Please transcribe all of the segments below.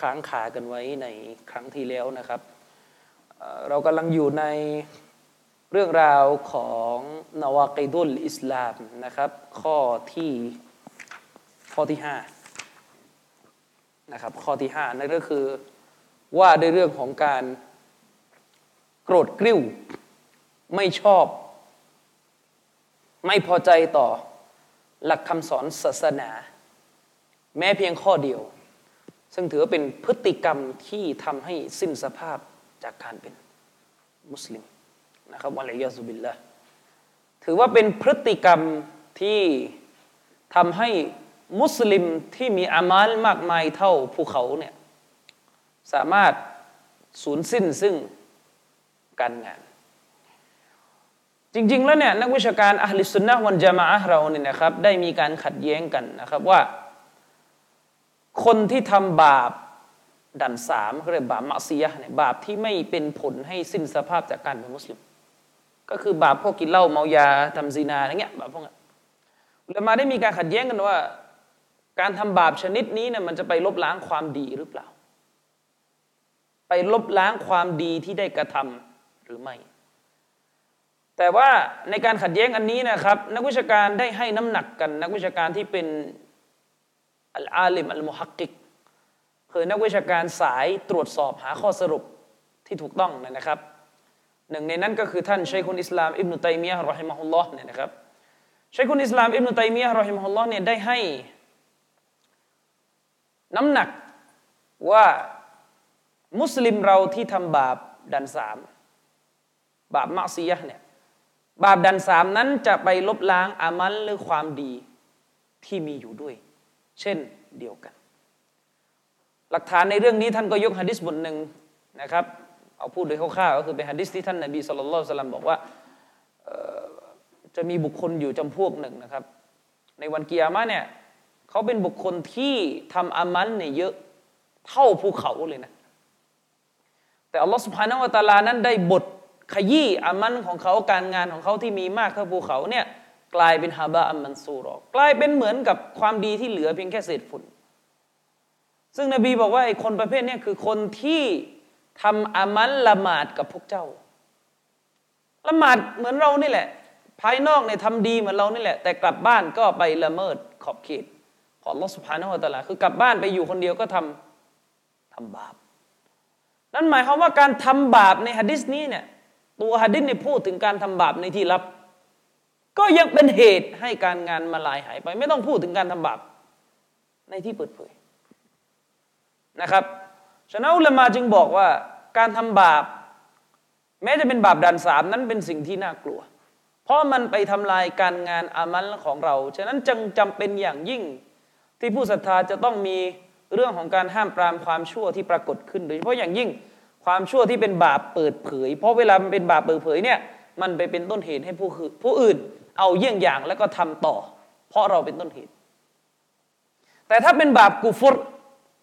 ค้างคากันไว้ในครั้งที่แล้วนะครับ เรากำลังอยู่ในเรื่องราวของนวากิดุลอิสลามนะครับ ข้อที่ข้อที่ห้านะครับข้อที่ห้านั่นก็คือว่าในเรื่องของการโกรธกริ้ว ไม่ชอบ ไม่พอใจต่อหลักคำสอนศาสนา แม้เพียงข้อเดียว ซึ่งถือว่าเป็นพฤติกรรมที่ทำให้สิ้นสภาพจากการเป็นมุสลิมนะครับวะลัยยาซุบิลละถือว่าเป็นพฤติกรรมที่ทำให้มุสลิมที่มีอามัลมากมายเท่าภูเขาเนี่ยสามารถสูญสิ้นซึ่งการงาน จริง ๆ แล้วเนี่ยนักวิชาการอัลลิสุนนะวันจามะอะห์เราเนี่ยนะครับ ได้มีการขัดแย้งกันนะครับว่า คนที่ทำบาปดันสามเขาเรียกบาปมะซียะเนี่ยบาปที่ไม่เป็นผลให้สิ้นสภาพจากการเป็นมุสลิม ก็คือบาปพวกกินเหล้าเมายาทำซีนาอะไรเงี้ยบาปพวกนั้นแล้วมาได้มีการขัดแย้งกันว่า การทำบาปชนิดนี้เนี่ยมันจะไปลบล้างความดีหรือเปล่า ไปลบล้างความดีที่ได้กระทำหรือไม่ แต่ว่าในการขัดแย้งอันนี้นะครับ นักวิชาการได้ให้น้ำหนักกัน นักวิชาการที่เป็น อัลอาลิมอัลมุฮักกิกคือนักวิชาการสายตรวจสอบหาข้อสรุปที่ถูกต้องนะครับหนึ่งในนั้นก็คือท่านชัยคุนอิสลามอิบนุตัยมียะรอฮิมะฮุลลอฮ์เนี่ยนะครับชัยคุนอิสลามอิบนุตัยมียะรอฮิมะฮุลลอฮ์เนี่ยได้ให้ น้ำหนักว่ามุสลิมเราที่ทำบาปดันสามบาปมะซียะเนี่ยบาปดันสามนั้นจะไปลบล้างอามัลหรือความดีที่มีอยู่ด้วย เช่น เดียวกัน หลักฐานในเรื่องนี้ท่านก็ยกฮะดิษบทหนึ่งนะครับ เอาพูดโดยคร่าวๆก็คือเป็นฮะดิษที่ท่านนบีสุลต่านสลัมบอกว่าจะมีบุคคลอยู่จำพวกหนึ่งนะครับ ในวันกิยามะเนี่ยเขาเป็นบุคคลที่ทำอามัลเนี่ยเยอะเท่าภูเขาเลยนะแต่อัลลอฮฺสุบฮานาวะตาลานั้นได้บทขยี้อามันของเขาการงานของเขาที่มีมากเท่าภูเขาเนี่ย กลายเป็นฮาบะอัมมันซูรอกลายเป็นเหมือนกับความดีที่เหลือเพียงแค่เศษฝุ่น ซึ่งนบีบอกว่าไอ้คนประเภทนี้คือคนที่ทำอามันละหมาดกับพวกเจ้า ละหมาดเหมือนเรานี่แหละ ภายนอกเนี่ยทำดีเหมือนเรานี่แหละ แต่กลับบ้านก็ไปละเมิดขอบเขตของลอสุภาณวตาลาคือกลับบ้านไปอยู่คนเดียวก็ทำทำบาป นั่นหมายความว่าการทำบาปในฮะดิษนี้เนี่ยตัวฮะดิษเนี่ยพูดถึงการทำบาปในที่ลับ ก็ยังเป็นเหตุให้การงานมาลายหายไป ไม่ต้องพูดถึงการทำบาปในที่เปิดเผยนะครับฉะนั้นอุลมาจึงบอกว่าการทำบาป แม้จะเป็นบาปดันสามนั้นเป็นสิ่งที่น่ากลัว เพราะมันไปทำลายการงานอามัลของเรา ฉะนั้นจึงจำเป็นอย่างยิ่ง ที่ผู้ศรัทธาจะต้องมีเรื่องของการห้ามปรามความชั่วที่ปรากฏขึ้นโดยเฉพาะอย่างยิ่งความชั่วที่เป็นบาปเปิดเผย เพราะเวลามันเป็นบาปเปิดเผยเนี่ยมันไปเป็นต้นเหตุให้ผู้ผู้อื่น เอาเยี่ยงอย่างแล้วก็ทำต่อ เพราะเราเป็นต้นเหตุ แต่ถ้าเป็นบาปกูฟร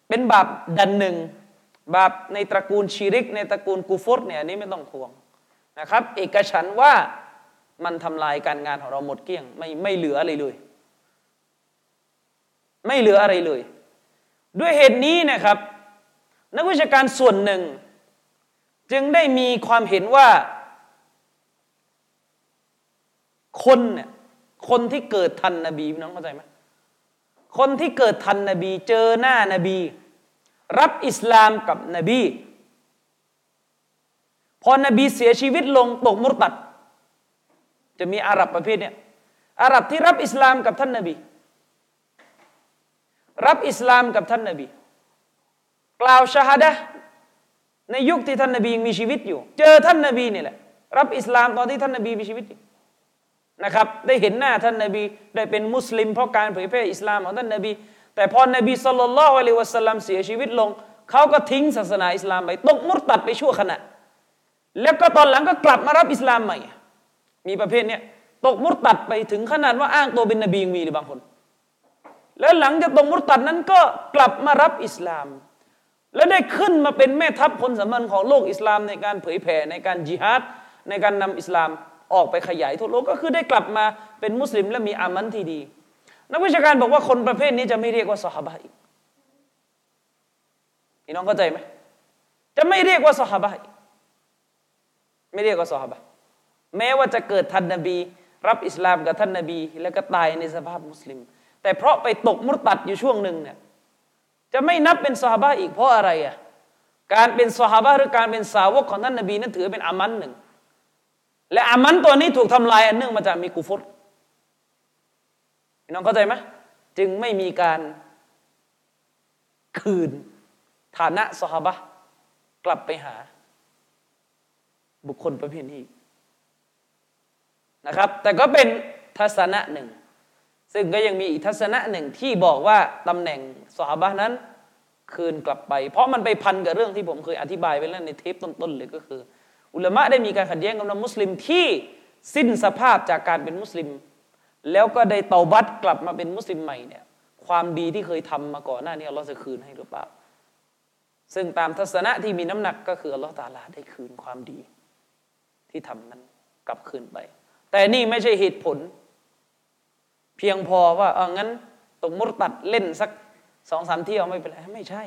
เป็นบาปดันหนึ่ง บาปในตระกูลชีริก ในตระกูลกูฟรเนี่ยนนี้ไม่ต้องห่วงนะครับ เอกฉันว่ามันทำลายการงานของเราหมดเกลี้ยง ไม่ไม่เหลืออะไรเลย ไม่เหลืออะไรเลย ด้วยเหตุนี้นะครับ นักวิชาการส่วนหนึ่ง จึงได้มีความเห็นว่า คนเนี่ยคนที่เกิดทันนบีน้องเข้าใจไหมคนที่เกิดทันนบี เจอหน้านบี รับอิสลามกับนบี พอนบีเสียชีวิตลงตกมุตัด จะมีอาหรับประเภทเนี่ยอาหรับที่รับอิสลามกับท่านนบี รับอิสลามกับท่านนบี กล่าวชาดะในยุคที่ท่านนบียังมีชีวิตอยู่ เจอท่านนบีนี่แหละรับอิสลามตอนที่ท่านนบีมีชีวิตอยู่ นะครับ ได้เห็นหน้าท่านนบี ได้เป็นมุสลิมเพราะการเผยแพร่อิสลามของท่านนบี แต่พอนบีสุลต่านละอะลัยวะสัลลัมเสียชีวิตลง เขาก็ทิ้งศาสนาอิสลามไปตกมุตตัดไปชั่วขณะ แล้วก็ตอนหลังก็กลับมารับอิสลามใหม่ มีประเภทเนี้ยตกมุตตัดไปถึงขนาดว่าอ้างตัวเป็นนบีมีหรือบางคน แล้วหลังจากตกมุตตัดนั้นก็กลับมารับอิสลาม และได้ขึ้นมาเป็นแม่ทัพคนสำคัญของโลกอิสลามในการเผยแผ่ในการจิฮาดในการนำอิสลาม ออกไปขยายทั่วโลกก็คือได้กลับมาเป็นมุสลิมและมีอามันที่ดี นักวิชาการบอกว่าคนประเภทนี้จะไม่เรียกว่าสหบะอีกพี่น้องเข้าใจไหมจะไม่เรียกว่าสหบะไม่เรียกว่าสหบะแม้ว่าจะเกิดทันนบี รับอิสลามกับท่านนบี แล้วก็ตายในสภาพมุสลิม แต่เพราะไปตกมุตัดอยู่ช่วงหนึ่งเนี่ยจะไม่นับเป็นสหบะอีกเพราะอะไรอะการเป็นสหบะหรือการเป็นสาวกของท่านนบีนั้นถือเป็นอามันหนึ่ง และอามันตัวนี้ถูกทำลายอันเนื่องมาจากมีกุฟรพี่น้องเข้าใจไหมจึงไม่มีการคืน ฐานะสหบะกลับไปหา บุคคลประเภทนี้นะครับ แต่ก็เป็นทัศนะหนึ่ง ซึ่งก็ยังมีอีกทัศนะหนึ่งที่บอกว่าตำแหน่งสหบะนั้นคืนกลับไป เพราะมันไปพันกับเรื่องที่ผมเคยอธิบายไปแล้วในเทปต้นๆเลยก็คือ อุลามะได้มีการขัดแย้งกับมุสลิมที่สิ้นสภาพจากการเป็นมุสลิม แล้วก็ได้เตาบัตกลับมาเป็นมุสลิมใหม่เนี่ยความดีที่เคยทำมาก่อนหน้านี้เราจะคืนให้หรือเปล่า ซึ่งตามทัศนะที่มีน้ำหนักก็คืออัลลอฮฺตาลาได้คืนความดี ที่ทำนั้นกลับคืนไป แต่นี่ไม่ใช่เหตุผล เพียงพอว่าเอองั้นตกมุรตัดเล่นสักสองสามเที่ยวไม่เป็นไรไม่ใช่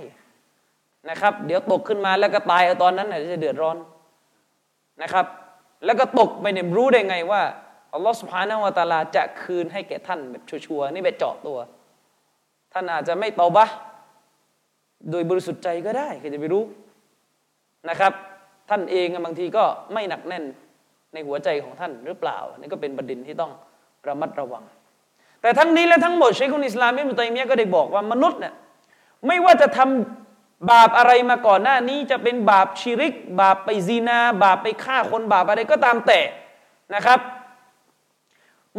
นะครับ เดี๋ยวตกขึ้นมาแล้วก็ตายเอาตอนนั้นจะเดือดร้อน นะครับ แล้วก็ตกไปเนี่ยรู้ได้ไงว่าอัลลอฮฺสุบฮานาวะตาลาจะคืนให้แก่ท่านแบบชัวร์ๆนี่แบบเจาะตัว ท่านอาจจะไม่เตาบะโดยบริสุทธิ์ใจก็ได้ใครจะไปรู้นะครับ ท่านเองบางทีก็ไม่หนักแน่นในหัวใจของท่านหรือเปล่านี่ก็เป็นประเด็นที่ต้องระมัดระวัง แต่ทั้งนี้และทั้งหมดเชคุนอิสลามอิบนุตัยมียะก็ได้บอกว่ามนุษย์เนี่ยไม่ว่าจะทำ บาปอะไรมาก่อนหน้านี้จะเป็นบาปชิริก บาปไปซีนา บาปไปฆ่าคนบาปอะไรก็ตามแต่นะครับ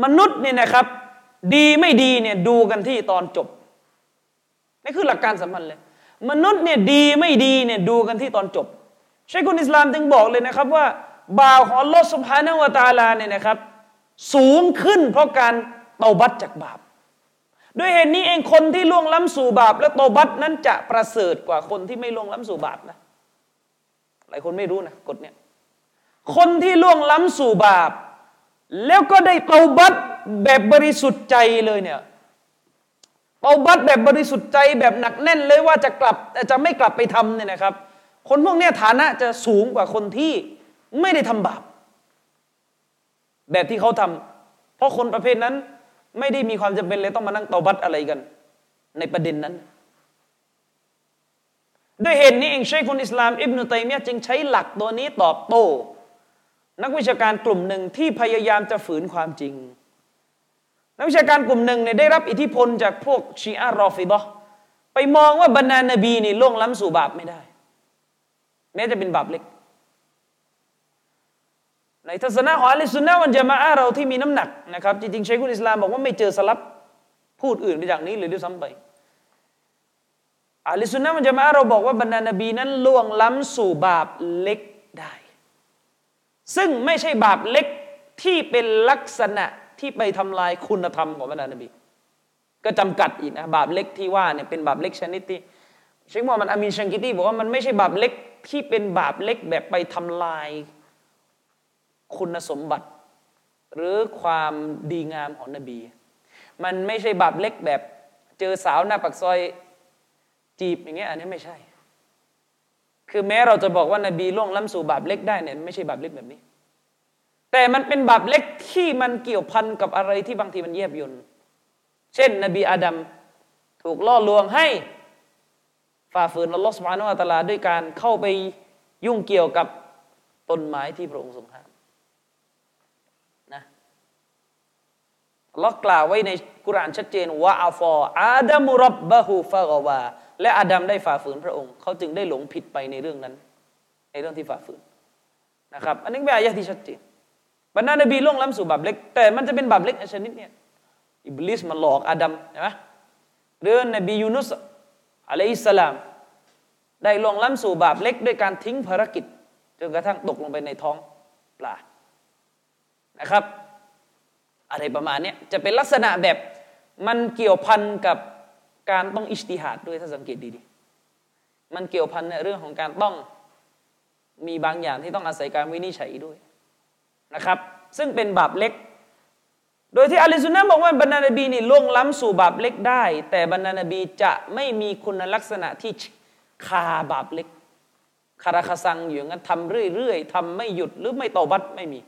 มนุษย์เนี่ยนะครับ ดีไม่ดีเนี่ยดูกันที่ตอนจบนี่คือหลักการสำคัญเลย มนุษย์เนี่ยดีไม่ดีเนี่ยดูกันที่ตอนจบใช่คุณอิสลามจึงบอกเลยนะครับว่าบาวของลอสุภานวตาลาเนี่ยนะครับ สูงขึ้นเพราะการเตาบัตจากบาป ด้วยเหตุนี้เองคนที่ล่วงล้ำสู่บาป และโตบัตนั้นจะประเสริฐกว่าคนที่ไม่ล่วงล้ำสู่บาปนะหลายคนไม่รู้นะกฎเนี้ยคนที่ล่วงล้ำสู่บาป แล้วก็ได้เตาบัตแบบบริสุทธิ์ใจเลยเนี่ยเตาบัตแบบบริสุทธิ์ใจแบบหนักแน่นเลยว่าจะกลับจะไม่กลับไปทำเนี่ยนะครับ คนพวกนี้ฐานะจะสูงกว่าคนที่ไม่ได้ทำบาป แบบที่เขาทำเพราะคนประเภทนั้น ไม่ได้มีความจำเป็นเลยต้องมานั่งตาบัตอะไรกัน ในประเด็นนั้น ด้วยเหตุนี้เองเชัยคุนอิสลามอิบนุตัยมียจึงใช้หลักตัวนี้ตอบโต้ นักวิชาการกลุ่มหนึ่งที่พยายามจะฝืนความจริง นักวิชาการกลุ่มหนึ่งเนี่ยได้รับอิทธิพลจากพวกชีอะรอฟิดะไปมองว่าบรรดานบีนี่ล่วงล้ำสู่บาปไม่ได้ แม้จะเป็นบาปเล็ก ในทัศนะของอัลสุนนะวันจะมาอาเราที่มีน้ำหนักนะครับจริงๆใช้คุณอิสลามบอกว่าไม่เจอสลับพูดอื่นไปจากนี้เลยด้วยซ้ำไปอัลสุนนะวันจะมาอาเราบอกว่าบรรดานบีนั้นล่วงล้ำสู่บาปเล็กได้ ซึ่งไม่ใช่บาปเล็กที่เป็นลักษณะที่ไปทำลายคุณธรรมของบรรดานบี ก็จำกัดอีกนะบาปเล็กที่ว่าเนี่ยเป็นบาปเล็กชนิดที่เชคมอมันอามีชังกิตี้บอกว่ามันไม่ใช่บาปเล็กที่เป็นบาปเล็กแบบไปทำลาย คุณสมบัติ หรือความดีงามของนบี มันไม่ใช่บาปเล็กแบบเจอสาวหน้าปักซอยจีบอย่างเงี้ยอันนี้ไม่ใช่ คือแม้เราจะบอกว่านบีล่วงล้ำสู่บาปเล็กได้เนี่ยไม่ใช่บาปเล็กแบบนี้ แต่มันเป็นบาปเล็กที่มันเกี่ยวพันกับอะไรที่บางทีมันแยบยนเช่น นบีอาดัมถูกล่อลวงให้ฝ่าฝืนอัลลอฮฺสุบานาอัตลาด้วยการเข้าไปยุ่งเกี่ยวกับต้นไม้ที่พระองค์ทรงห้าม อัลลอฮ์กล่าวไว้ในกุรานชัดเจนว่าوعصى آدم ربه فغوى และอาดัมได้ฝ่าฝืนพระองค์ เขาจึงได้หลงผิดไปในเรื่องนั้น ในเรื่องที่ฝ่าฝืนนะครับ อันนี้เป็นอายะที่ชัดเจนบรรดานบีล่วงล้ำสู่บาปเล็ก แต่มันจะเป็นบาปเล็กชนิดเนี่ยอิบลิสมาหลอกอาดัมใช่ไหมหรือนบียูนุสعليه السلام ได้ลงล้ำสู่บาปเล็ก ด้วยการทิ้งภารกิจจนกระทั่งตกลงไปในท้องปลานะครับ อะไรประมาณนี้จะเป็นลักษณะแบบมันเกี่ยวพันกับการต้องอิสติฮัดด้วยถ้าสังเกตดีๆ มันเกี่ยวพันในเรื่องของการต้องมีบางอย่างที่ต้องอาศัยการวินิจฉัยด้วยนะครับ ซึ่งเป็นบาปเล็ก โดยที่อาลีซุนนะบอกว่าบรรดานบีนี่ล่วงล้ำสู่บาปเล็กได้ แต่บรรดานบีจะไม่มีคุณลักษณะที่คาบาปเล็กคาราคาซังอยู่งั้นทำเรื่อยๆทำไม่หยุดหรือไม่ตอบัตไม่มี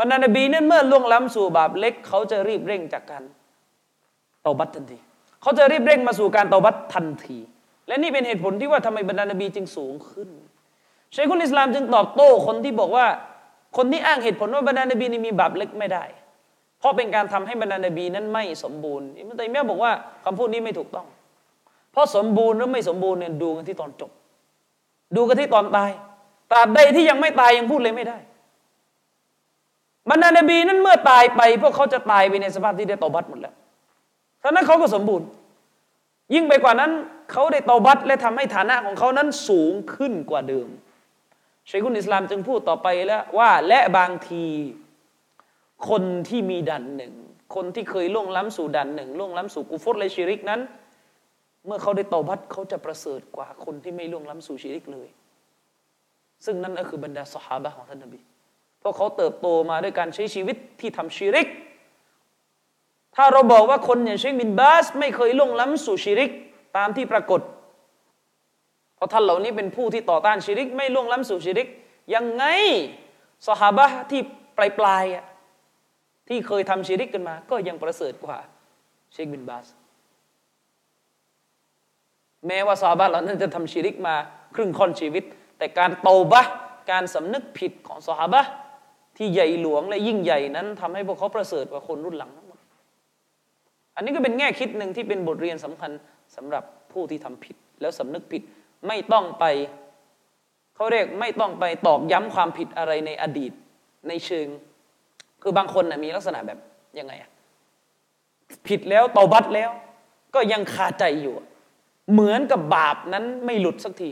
บรรดานบีนั้นเมื่อล่วงล้ำสู่บาปเล็ก เขาจะรีบเร่งจากการตอบัตทันที เขาจะรีบเร่งมาสู่การตอบัตทันที และนี่เป็นเหตุผลที่ว่าทำไมบรรดานบีจึงสูงขึ้นเชคุลอิสลามจึงตอบโต้คนที่บอกว่า คนที่อ้างเหตุผลว่าบรรดานบีนี่มีบาปเล็กไม่ได้ เพราะเป็นการทำให้บรรดานบีนั้นไม่สมบูรณ์อิมตัยมียบอกว่าคำพูดนี้ไม่ถูกต้อง เพราะสมบูรณ์หรือไม่สมบูรณ์เนี่ยดูกันที่ตอนจบ ดูกันที่ตอนตายตราบใดที่ยังไม่ตายยังพูดเลยไม่ได้ บรรดานบีนั้นเมื่อตายไปพวกเขาจะตายไปในสภาพที่ได้ตอบัตหมดแล้วฉะนั้นเขาก็สมบูรณ์ ยิ่งไปกว่านั้นเขาได้ตอบัตและทำให้ฐานะของเขานั้นสูงขึ้นกว่าเดิมชัยคุนอิสลามจึงพูดต่อไปแล้วว่าและบางที คนที่มีดันหนึ่ง คนที่เคยล่วงล้ำสู่ดันหนึ่งล่วงล้ำสู่กุฟรและชิริกนั้น เมื่อเขาได้ตอบัตเขาจะประเสริฐกว่าคนที่ไม่ล่วงล้ำสู่ชิริกเลย ซึ่งนั่นก็คือบรรดาสหายของท่านนบี เพราะเขาเติบโตมาด้วยการใช้ชีวิตที่ทำชิริก ถ้าเราบอกว่าคนอย่างเชคบินบาส ไม่เคยล่วงล้ำสู่ชิริก ตามที่ปรากฏ เพราะท่านเหล่านี้เป็นผู้ที่ต่อต้านชิริก ไม่ล่วงล้ำสู่ชิริก ยังไงสหายที่ปลายปลายที่เคยทำชิริกกันมา ก็ยังประเสริฐกว่าเชคบินบาส แม้ว่าซาบะเหล่านั้นจะทำชิริกมาครึ่งค่อนชีวิต แต่การโตบะการสำนึกผิดของสหาย ที่ใหญ่หลวงและยิ่งใหญ่นั้นทำให้พวกเขาประเสริฐกว่าคนรุ่นหลังทั้งหมด อันนี้ก็เป็นแง่คิดหนึ่งที่เป็นบทเรียนสำคัญสำหรับผู้ที่ทำผิด แล้วสำนึกผิดไม่ต้องไปเขาเรียกไม่ต้องไปตอกย้ำความผิดอะไรในอดีตในเชิง คือบางคนนะมีลักษณะแบบยังไงอะผิดแล้วตอบัตแล้ว ก็ยังคาใจอยู่ เหมือนกับบาปนั้นไม่หลุดสักที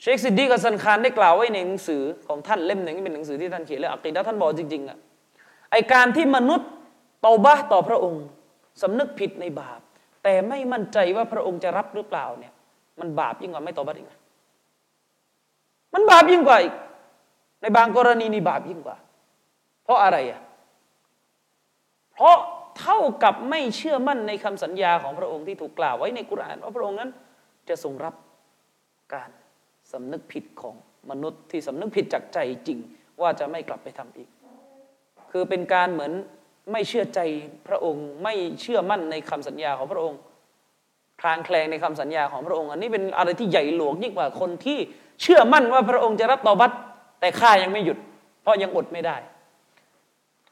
เชคซิดดีกับซันคารได้กล่าวไว้ในหนังสือของท่านเล่มหนึ่งเป็นหนังสือที่ท่านเขียนเรื่องอักีดะท่านบอกจริงๆอะไอการที่มนุษย์เตาบะต่อพระองค์สำนึกผิดในบาป แต่ไม่มั่นใจว่าพระองค์จะรับหรือเปล่าเนี่ย มันบาปยิ่งกว่าไม่ตอบัตอีกนะมันบาปยิ่งกว่าอีกในบางกรณีนี่บาปยิ่งกว่า เพราะอะไรอะเพราะเท่ากับไม่เชื่อมั่นในคำสัญญาของพระองค์ที่ถูกกล่าวไว้ในกุรานว่าพระองค์นั้นจะทรงรับการ สำนึกผิดของมนุษย์ที่สำนึกผิดจากใจจริง ว่าจะไม่กลับไปทำอีก คือเป็นการเหมือนไม่เชื่อใจพระองค์ ไม่เชื่อมั่นในคำสัญญาของพระองค์คลางแคลงในคำสัญญาของพระองค์ อันนี้เป็นอะไรที่ใหญ่หลวงยิ่งกว่าคนที่เชื่อมั่นว่าพระองค์จะรับตอบัตแต่ข้ายังไม่หยุด เพราะยังอดไม่ได้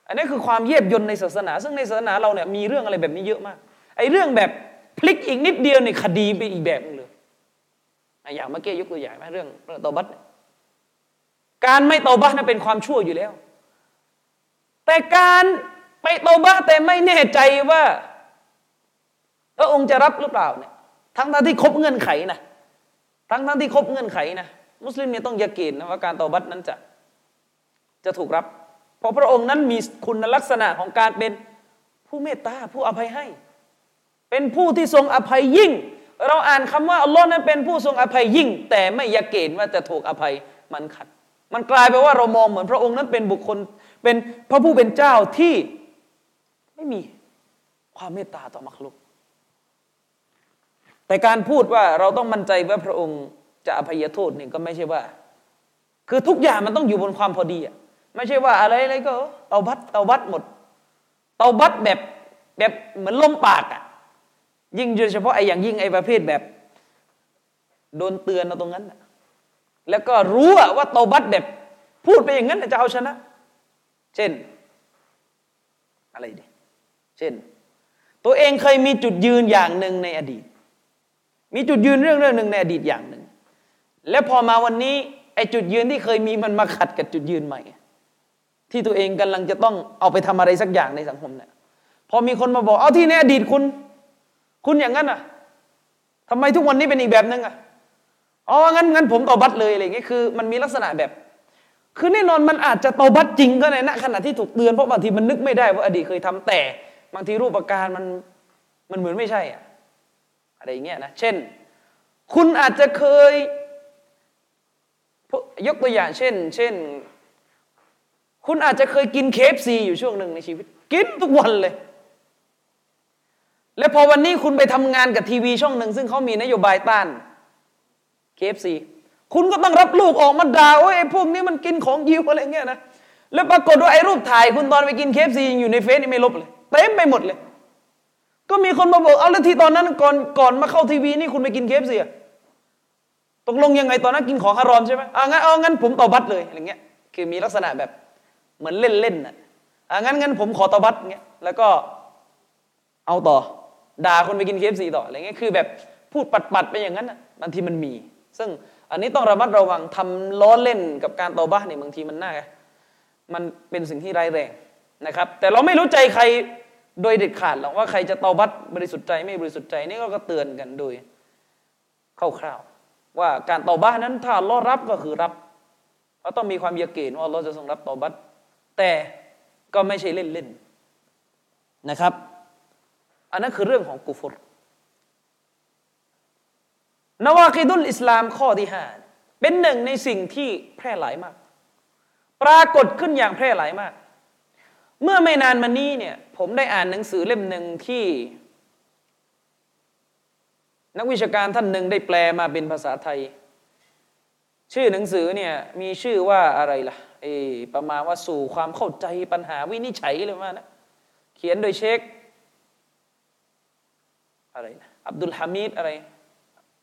อันนี้คือความเยียบยนในศาสนา ซึ่งในศาสนาเราเนี่ยมีเรื่องอะไรแบบนี้เยอะมากไอ้เรื่องแบบพลิกอีกนิดเดียวในคดีไปอีกแบบนึง อย่างเมื่อกี้ยกตัวอย่างไหมเรื่องตอบัตการไม่ตอบัตนั้นเป็นความชั่วอยู่แล้ว แต่การไปตอบัตแต่ไม่แน่ใจว่าพระองค์จะรับหรือเปล่าเนี่ยทั้งทั้งที่ครบเงื่อนไขนะทั้งทั้งที่ครบเงื่อนไขนะมุสลิมเนี่ยต้องยากินนะว่าการตอบัตนั้นจะจะถูกรับ เพราะพระองค์นั้นมีคุณลักษณะของการเป็นผู้เมตตาผู้อภัยให้ เป็นผู้ที่ทรงอภัยยิ่ง เราอ่านคำว่าอัลลอฮ์นั้นเป็นผู้ทรงอภัยยิ่ง แต่ไม่ยาเกณฑ์ว่าจะถูกอภัยมันขัด มันกลายไปว่าเรามองเหมือนพระองค์นั้นเป็นบุคคลเป็นพระผู้เป็นเจ้าที่ไม่มีความเมตตาต่อมรรคลุก แต่การพูดว่าเราต้องมั่นใจว่าพระองค์จะอภัยโทษนี่ก็ไม่ใช่ว่า คือทุกอย่างมันต้องอยู่บนความพอดีอะไม่ใช่ว่าอะไรอะไรก็เตาบัตเตาบัตหมด เตาบัตแบบแบบเหมือนล้มปากอะ ยิ่งโดยเฉพาะไอ้อย่างยิ่งไอ้ประเภทแบบ โดนเตือนเอาตรงนั้นแล้วก็รู้ว่าเตาบัตแบบ พูดไปอย่างนั้นจะเอาชนะ เช่น อะไรดีเช่น ตัวเองเคยมีจุดยืนอย่างหนึ่งในอดีต มีจุดยืนเรื่องเรื่องหนึ่งในอดีตอย่างหนึ่ง แล้วพอมาวันนี้ไอ้จุดยืนที่เคยมีมันมาขัดกับจุดยืนใหม่ ที่ตัวเองกำลังจะต้องเอาไปทำอะไรสักอย่างในสังคมเนี่ยพอมีคนมาบอกเอาที่ในอดีตคุณ คุณอย่างนั้นอะทำไมทุกวันนี้เป็นอีกแบบนึงอะอ๋องั้นงั้นผมตอบัตเลยอะไรอย่างเงี้ยคือมันมีลักษณะแบบ คือแน่นอนมันอาจจะตอบัตจริงก็ในณขณะที่ถูกเตือนเพราะบางทีมันนึกไม่ได้ว่าอดีตเคยทำแต่บางทีรูปการมันมันเหมือนไม่ใช่อะอะไรอย่างเงี้ยนะเช่น คุณอาจจะเคย ยกตัวอย่างเช่น เช่น คุณอาจจะเคยกิน KFC อยู่ช่วงหนึ่งในชีวิต กินทุกวันเลย แล้วพอวันนี้คุณไปทำงานกับทีวีช่องหนึ่ง ซึ่งเขามีนโยบายต้าน KFC คุณก็ต้องรับลูกออกมาด่าโอ้ยไอ้พวกนี้มันกินของยิวอะไรเงี้ยนะแล้วปรากฏว่าไอ้รูปถ่ายคุณตอนไปกิน KFC อยู่ใน Face นี่ไม่ลบเลยเต็มไปหมดเลย ก็มีคนมาบอกเอาแล้วที่ตอนนั้นก่อนก่อนมาเข้าทีวีนี่คุณไปกิน KFC อะตกลงยังไงตอนนั้นกินของฮารอมใช่ไหมอ่างั้นเอางั้นผมต่อบัตรเลยอะไรเงี้ยคือมีลักษณะแบบเหมือนเล่นๆน่ะอ่างั้นงั้นผมขอต่อบัตรเงี้ยแล้วก็เอาต่อ ด่าคนไปกินเคฟซีต่ออะไรเงี้ยคือแบบพูดปัดๆไปอย่างนั้นนะบางทีมันมี ซึ่งอันนี้ต้องระมัดระวังทำล้อเล่นกับการตอบ้าเนี่ยบางทีมันน่ามันเป็นสิ่งที่ร้ายแรงนะครับ แต่เราไม่รู้ใจใครโดยเด็ดขาดหรอกว่าใครจะตอบัตบริสุทธิ์ใจไม่บริสุทธิ์ใจนี่ก็เตือนกันโดยคร่าวๆว่าการตอบ้านั้นถ้าล้อรับก็คือรับเราต้องมีความเยาเกณฑ์ว่าเราจะทรงรับตอบัตแต่ก็ไม่ใช่เล่นๆนะครับ อันนั้นคือเรื่องของกุฟรนวาคิดุลอิสลามข้อที่ห้าเป็นหนึ่งในสิ่งที่แพร่หลายมาก ปรากฏขึ้นอย่างแพร่หลายมาก เมื่อไม่นานมานี้เนี่ยผมได้อ่านหนังสือเล่มหนึ่งที่ นักวิชาการท่านหนึ่งได้แปลมาเป็นภาษาไทย ชื่อหนังสือเนี่ยมีชื่อว่าอะไรล่ะเอประมาณว่าสู่ความเข้าใจปัญหาวินิจฉัยเลยว่านะเขียนโดยเชค อะไรอับดุลฮามิดอะไร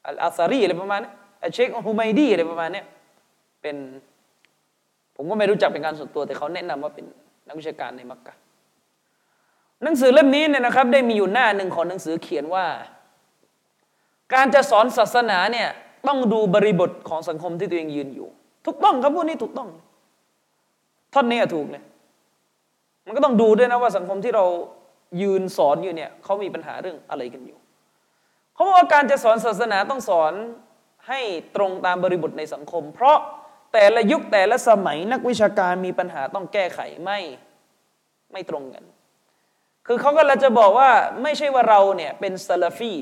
อัลอาซารีอะไรประมาณนี้เชคฮุไมดีอะไรประมาณนี้เป็นผมก็ไม่รู้จักเป็นการส่วนตัว แต่เขาแนะนำว่าเป็นนักวิชาการในมักกะหนังสือเล่มนี้เนี่ยนะครับ ได้มีอยู่หน้าหนึ่งของหนังสือเขียนว่า การจะสอนศาสนาเนี่ยต้องดูบริบทของสังคมที่ตัวเองยืนอยู่ ถูกต้องครับพวกนี้ถูกต้อง ท่อนนี้ถูกเลยมันก็ต้องดูด้วยนะว่าสังคมที่เรายืนสอนอยู่เนี่ยเขามีปัญหาเรื่องอะไรกันอยู่ เขาบอกว่าการจะสอนศาสนาต้องสอนให้ตรงตามบริบทในสังคม เพราะแต่ละยุคแต่ละสมัยนักวิชาการมีปัญหาต้องแก้ไขไม่ไม่ตรงกัน คือเขาก็เลยจะบอกว่าไม่ใช่ว่าเราเนี่ยเป็นซาลาฟี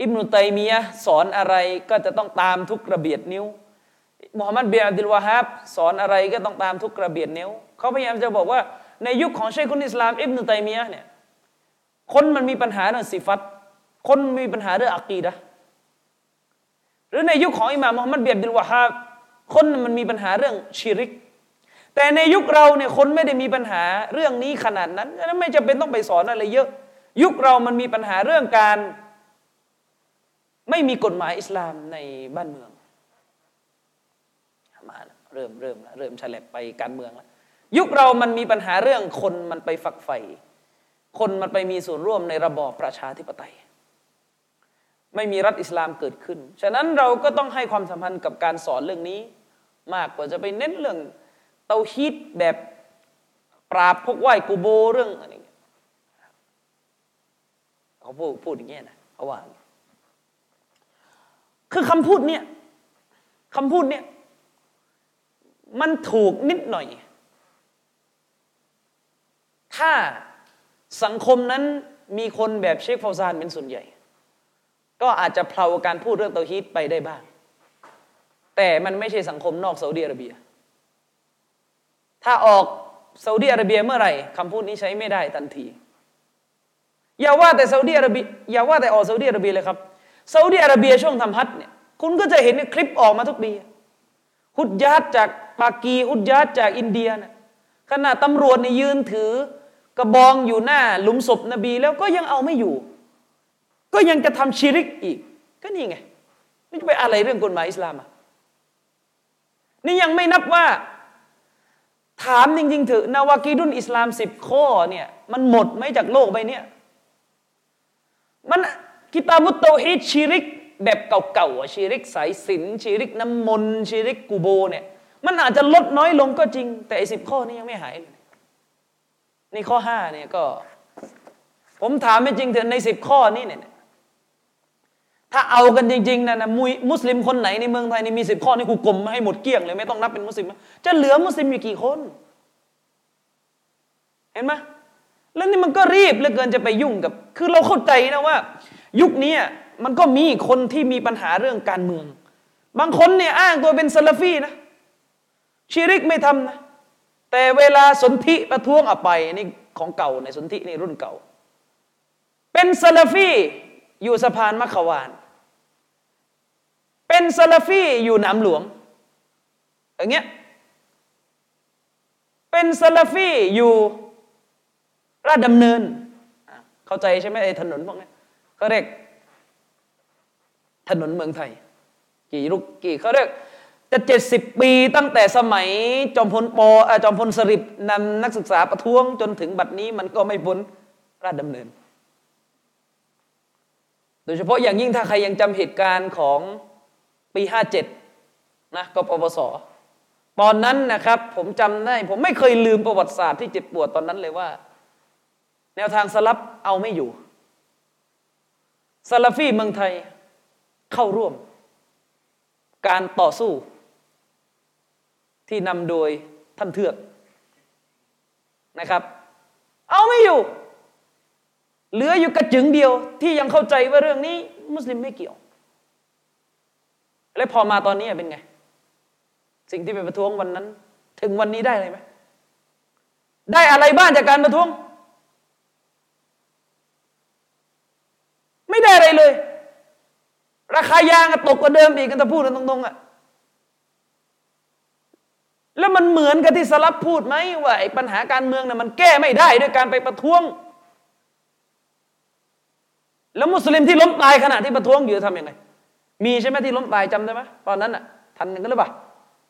อิบนุตัยมียะสอนอะไรก็จะต้องตามทุกกระเบียดนิ้วมุฮัมมัดเบียอับดุลวาฮับสอนอะไรก็ต้องตามทุกกระเบียดนิ้วเขาพยายามจะบอกว่าในยุคของชัยคุนอิสลามอิบนุตัยมียะเนี่ยคนมันมีปัญหาเรื่องสิฟัต คนมีปัญหาเรื่องอักีดะหรือในยุคของอิหม่ามมุฮัมมัดเบียบดิลวะฮาบคนมันมีปัญหาเรื่องชิริก แต่ในยุคเราเนี่ยคนไม่ได้มีปัญหาเรื่องนี้ขนาดนั้นนั้นไม่จำเป็นต้องไปสอนอะไรเยอะ ยุคเรามันมีปัญหาเรื่องการ ไม่มีกฎหมายอิสลามในบ้านเมืองมาเริ่มเริ่มแล้วเริ่มฉลับไปการเมืองแล้วยุคเรามันมีปัญหาเรื่องคนมันไปฝักใฝ่คนมันไปมีส่วนร่วมในระบอบประชาธิปไตย ไม่มีรัฐอิสลามเกิดขึ้น ฉะนั้นเราก็ต้องให้ความสำคัญกับการสอนเรื่องนี้ มากกว่าจะไปเน้นเรื่องเตาฮีดแบบปราบพวกไหว้กูโบเรื่องอะไรเงี้ยเขาพูดพูดอย่างเงี้ยนะเขาว่า คือคำพูดเนี่ยคำพูดเนี่ยมันถูกนิดหน่อย ถ้าสังคมนั้นมีคนแบบเชคฟาวซานเป็นส่วนใหญ่ ก็อาจจะเพลาการพูดเรื่องเตาฮีดไปได้บ้าง แต่มันไม่ใช่สังคมนอกซาอุดิอาระเบีย ถ้าออกซาอุดิอาระเบียเมื่อไหร่คำพูดนี้ใช้ไม่ได้ทันที อย่าว่าแต่ซาอุดิอาระเบียอย่าว่าแต่ออกซาอุดิอาระเบียเลยครับซาอุดิอาระเบียช่วงทำฮัทเนี่ยคุณก็จะเห็นคลิปออกมาทุกปีฮุดยัดจากปากีฮุดยัดจากอินเดียนะขณะตำรวจนี่ยืนถือกระบองอยู่หน้าหลุมศพนบีแล้วก็ยังเอาไม่อยู่ ก็ยังจะทำชิริกอีก ก็นี่ไงไม่จะไปอะไรเรื่องกฎหมายอิสลามอะนี่ยังไม่นับว่า ถามจริงๆเถอะนาวากีดุนอิสลามสิบข้อเนี่ยมันหมดไหมจากโลกใบนี้มันกิตาบุตโตฮิตชิริก แบบเก่าๆชิริกสายสินชิริกน้ำมนชิริกกูโบเนี่ยมันอาจจะลดน้อยลงก็จริง แต่ไอ้สิบข้อนี้ยังไม่หายเลยนี่ข้อห้าเนี่ยก็ ผมถามไม่จริงเถอะในสิบข้อนี้เนี่ย ถ้าเอากันจริงๆนะนะมุยมุสลิมคนไหนในเมืองไทยนี่มีสิบข้อนี่กูกลมมาให้หมดเกลี้ยงเลยไม่ต้องนับเป็นมุสลิม จะเหลือมุสลิมอยู่กี่คน เห็นไหมแล้วนี่มันก็รีบเหลือเกินจะไปยุ่งกับ คือเราเข้าใจนะว่า ยุคนี้มันก็มีคนที่มีปัญหาเรื่องการเมือง บางคนเนี่ยอ้างตัวเป็นซาลาฟีนะชีริกไม่ทำนะแต่เวลาสนธิประท้วงออกไปนี่ของเก่าในสนธินี่รุ่นเก่า เป็นซาลาฟีอยู่สะพานมัคควาน เป็นซาลาฟีอยู่หนามหลวงอย่างเงี้ยเป็นซาลาฟีอยู่ราชดำเนิน เข้าใจใช่ไหมไอ้ถนนพวกนี้เขาเรียกถนนเมืองไทย กี่ลูกกี่เขาเรียกจะเจ็ดสิบปีตั้งแต่สมัยจอมพลปอจอมพลสฤษดิ์นำนักศึกษาประท้วงจนถึงบัดนี้มันก็ไม่พ้นราชดำเนิน โดยเฉพาะอย่างยิ่งถ้าใครยังจำเหตุการณ์ของ ปีห้าเจ็ดนะกปปสตอนนั้นนะครับ ผมจำได้ ผมไม่เคยลืมประวัติศาสตร์ที่เจ็บปวดตอนนั้นเลยว่า แนวทางสลับเอาไม่อยู่ซาลาฟีเมืองไทยเข้าร่วม การต่อสู้ ที่นำโดยท่านเทือกนะครับ เอาไม่อยู่ เหลืออยู่กระจึงเดียวที่ยังเข้าใจว่าเรื่องนี้ มุสลิมไม่เกี่ยว และพอมาตอนนี้เป็นไง สิ่งที่เป็นประท้วงวันนั้น ถึงวันนี้ได้เลยไหมได้อะไรบ้างจากการประท้วง ไม่ได้อะไรเลย ราคายางตกกว่าเดิมอีกกันถ้าพูดกันตรงๆอะแล้วมันเหมือนกับที่สลับพูดไหมว่าไอ้ปัญหาการเมืองน่ะมันแก้ไม่ได้ด้วยการไปประท้วง แล้วมุสลิมที่ล้มตายขณะที่ประท้วงอยู่ทำยังไง มีใช่ไหมที่ล้มตายจำได้ไหมตอนนั้นอะทันกันหรือเปล่า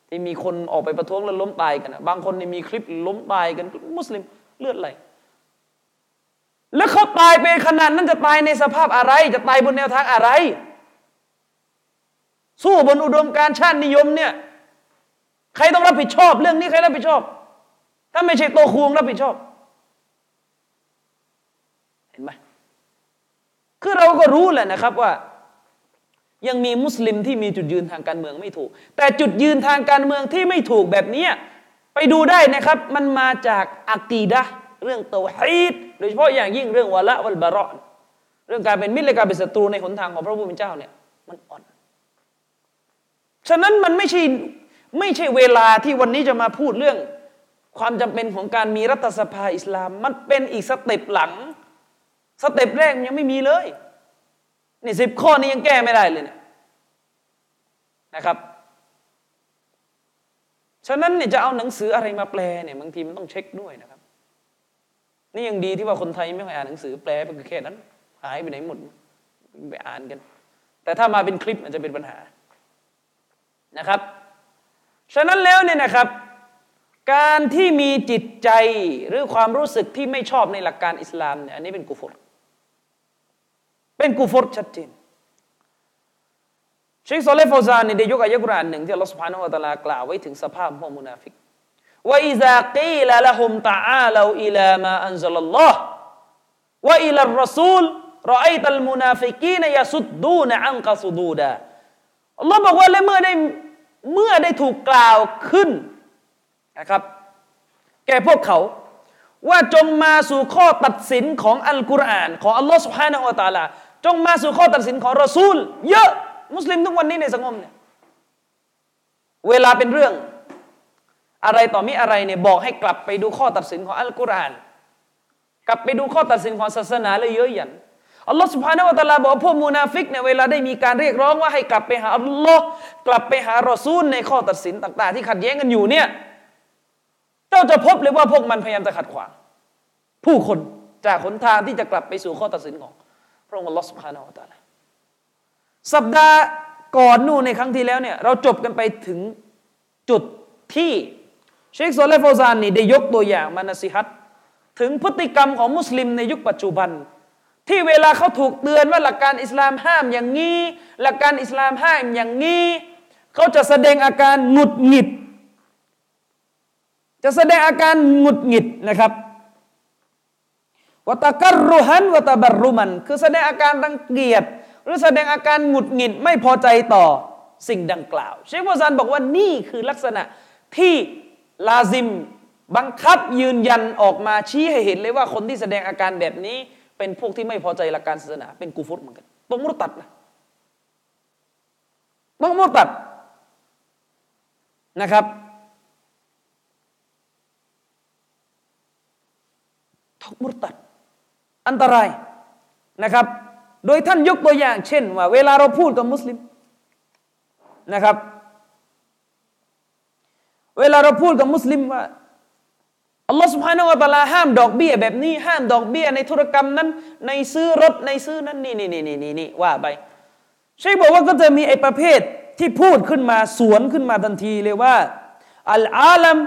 ที่มีคนออกไปประท้วงแล้วล้มตายกันบางคนนี่มีคลิปล้มตายกันมุสลิมเลือดไหลแล้วเขาตายไปขนาดนั้นจะตายในสภาพอะไร จะตายบนแนวทางอะไร สู้บนอุดมการชาตินิยมเนี่ย ใครต้องรับผิดชอบ เรื่องนี้ใครรับผิดชอบ ถ้าไม่ใช่โตคูงรับผิดชอบ เห็นไหมคือเราก็รู้แหละนะครับว่า ยังมีมุสลิมที่มีจุดยืนทางการเมืองไม่ถูก แต่จุดยืนทางการเมืองที่ไม่ถูกแบบนี้ไปดูได้นะครับ มันมาจากอักีดะเรื่องเตวฮีดโดยเฉพาะอย่างยิ่งเรื่องวะละวัลบารอนเรื่องการเป็นมิตรและการเป็นศัตรูในหนทางของพระผู้เป็นเจ้าเนี่ยมันอ่อน ฉะนั้นมันไม่ใช่ไม่ใช่เวลาที่วันนี้จะมาพูดเรื่องความจำเป็นของการมีรัฐสภาอิสลาม มันเป็นอีก step หลัง step แรกยังไม่มีเลย นี่สิบข้อนี้ยังแก้ไม่ได้เลยเนี่ยนะครับ ฉะนั้นเนี่ยจะเอาหนังสืออะไรมาแปลเนี่ยบางทีมันต้องเช็คด้วยนะครับ นี่ยังดีที่ว่าคนไทยไม่ค่อยอ่านหนังสือแปลไปแค่นั้น หายไปไหนหมดไปอ่านกัน แต่ถ้ามาเป็นคลิปมันจะเป็นปัญหานะครับ ฉะนั้นแล้วเนี่ยนะครับ การที่มีจิตใจหรือความรู้สึกที่ไม่ชอบในหลักการอิสลามเนี่ยอันนี้เป็น كفر เป็น كفر ชัดเจนเชคซอและห์เฟาซานได้ยกอายะกุรานหนึ่งที่อัลลอฮฺسبحانه وتعالى กล่าวไว้ถึงสภาพพวกมุนาฟิกوإذا قيل لهم تعالوا إلى ما أنزل الله وإلى الرسول رأيت المنافقين يصدون عنك صدوداอัลลอฮ์บอกว่าและเมื่อได้เมื่อได้ถูกกล่าวขึ้นนะครับ แก่พวกเขา ว่าจงมาสู่ข้อตัดสินของอัลกุรอาน ของอัลลอฮ์สุบฮานะฮูวะตาลา จงมาสู่ข้อตัดสินของรอซูล เยอะ มุสลิมทุกวันนี้ในสังคมเนี่ยเวลาเป็นเรื่อง อะไรต่อมิอะไรเนี่ยบอกให้กลับไปดูข้อตัดสินของอัลกุรอานกลับไปดูข้อตัดสินของศาสนาเลยเยอะหยันอัลลอฮ์سبحانه وتعالى บอกพวกมูนาฟิกเนี่ยเวลาได้มีการเรียกร้องว่าให้กลับไปหาอัลลอฮ์กลับไปหารอซูลในข้อตัดสินต่าง ๆ ที่ขัดแย้งกันอยู่เนี่ยเจ้าจะพบเลยว่าพวกมันพยายามจะขัดขวาง ผู้คนจากหนทางที่จะกลับไปสู่ข้อตัดสินของ พระองค์อัลลอฮ์سبحانه وتعالى สัปดาห์ก่อนนู่นในครั้งที่แล้วเนี่ยเราจบกันไปถึงจุดที่เชคซอและห์เฟาซานนี่ได้ยกตัวอย่างมานะสิฮัตถึงพฤติกรรมของมุสลิมในยุคปัจจุบัน ที่เวลาเขาถูกเตือนว่าหลักการอิสลามห้ามอย่างนี้ หลักการอิสลามห้ามอย่างนี้เขาจะแสดงอาการหงุดหงิด จะแสดงอาการหงุดหงิดนะครับ วัตกรรุหันวัตบรรุมัน คือแสดงอาการรังเกียจหรือแสดงอาการหงุดหงิดไม่พอใจต่อสิ่งดังกล่าว เชคโมซันบอกว่านี่คือลักษณะที่ลาซิมบังคับยืนยันออกมาชี้ให้เห็นเลยว่าคนที่แสดงอาการแบบนี้ เป็นพวกที่ไม่พอใจหลักการศาสนา เป็นกูฟุตเหมือนกันต้องมุตัดนะต้องมุตัดนะครับทุกมุตัด อันตรายนะครับ โดยท่านยกตัวอย่าง เช่นว่า เวลาเราพูดกับมุสลิมนะครับ เวลาเราพูดกับมุสลิมว่าอัลลอฮฺสุบฮานาวะตะลาห้ามดอกเบี้ยแบบนี้ห้ามดอกเบี้ยในธุรกรรมนั้น ในซื้อรถในซื้อนั้นนี่นี่นี่นี่นี่ว่าไปใช่บอกว่าก็จะมีไอ้ประเภทที่พูดขึ้นมาสวนขึ้นมาทันทีเลยว่าอัลอาลัม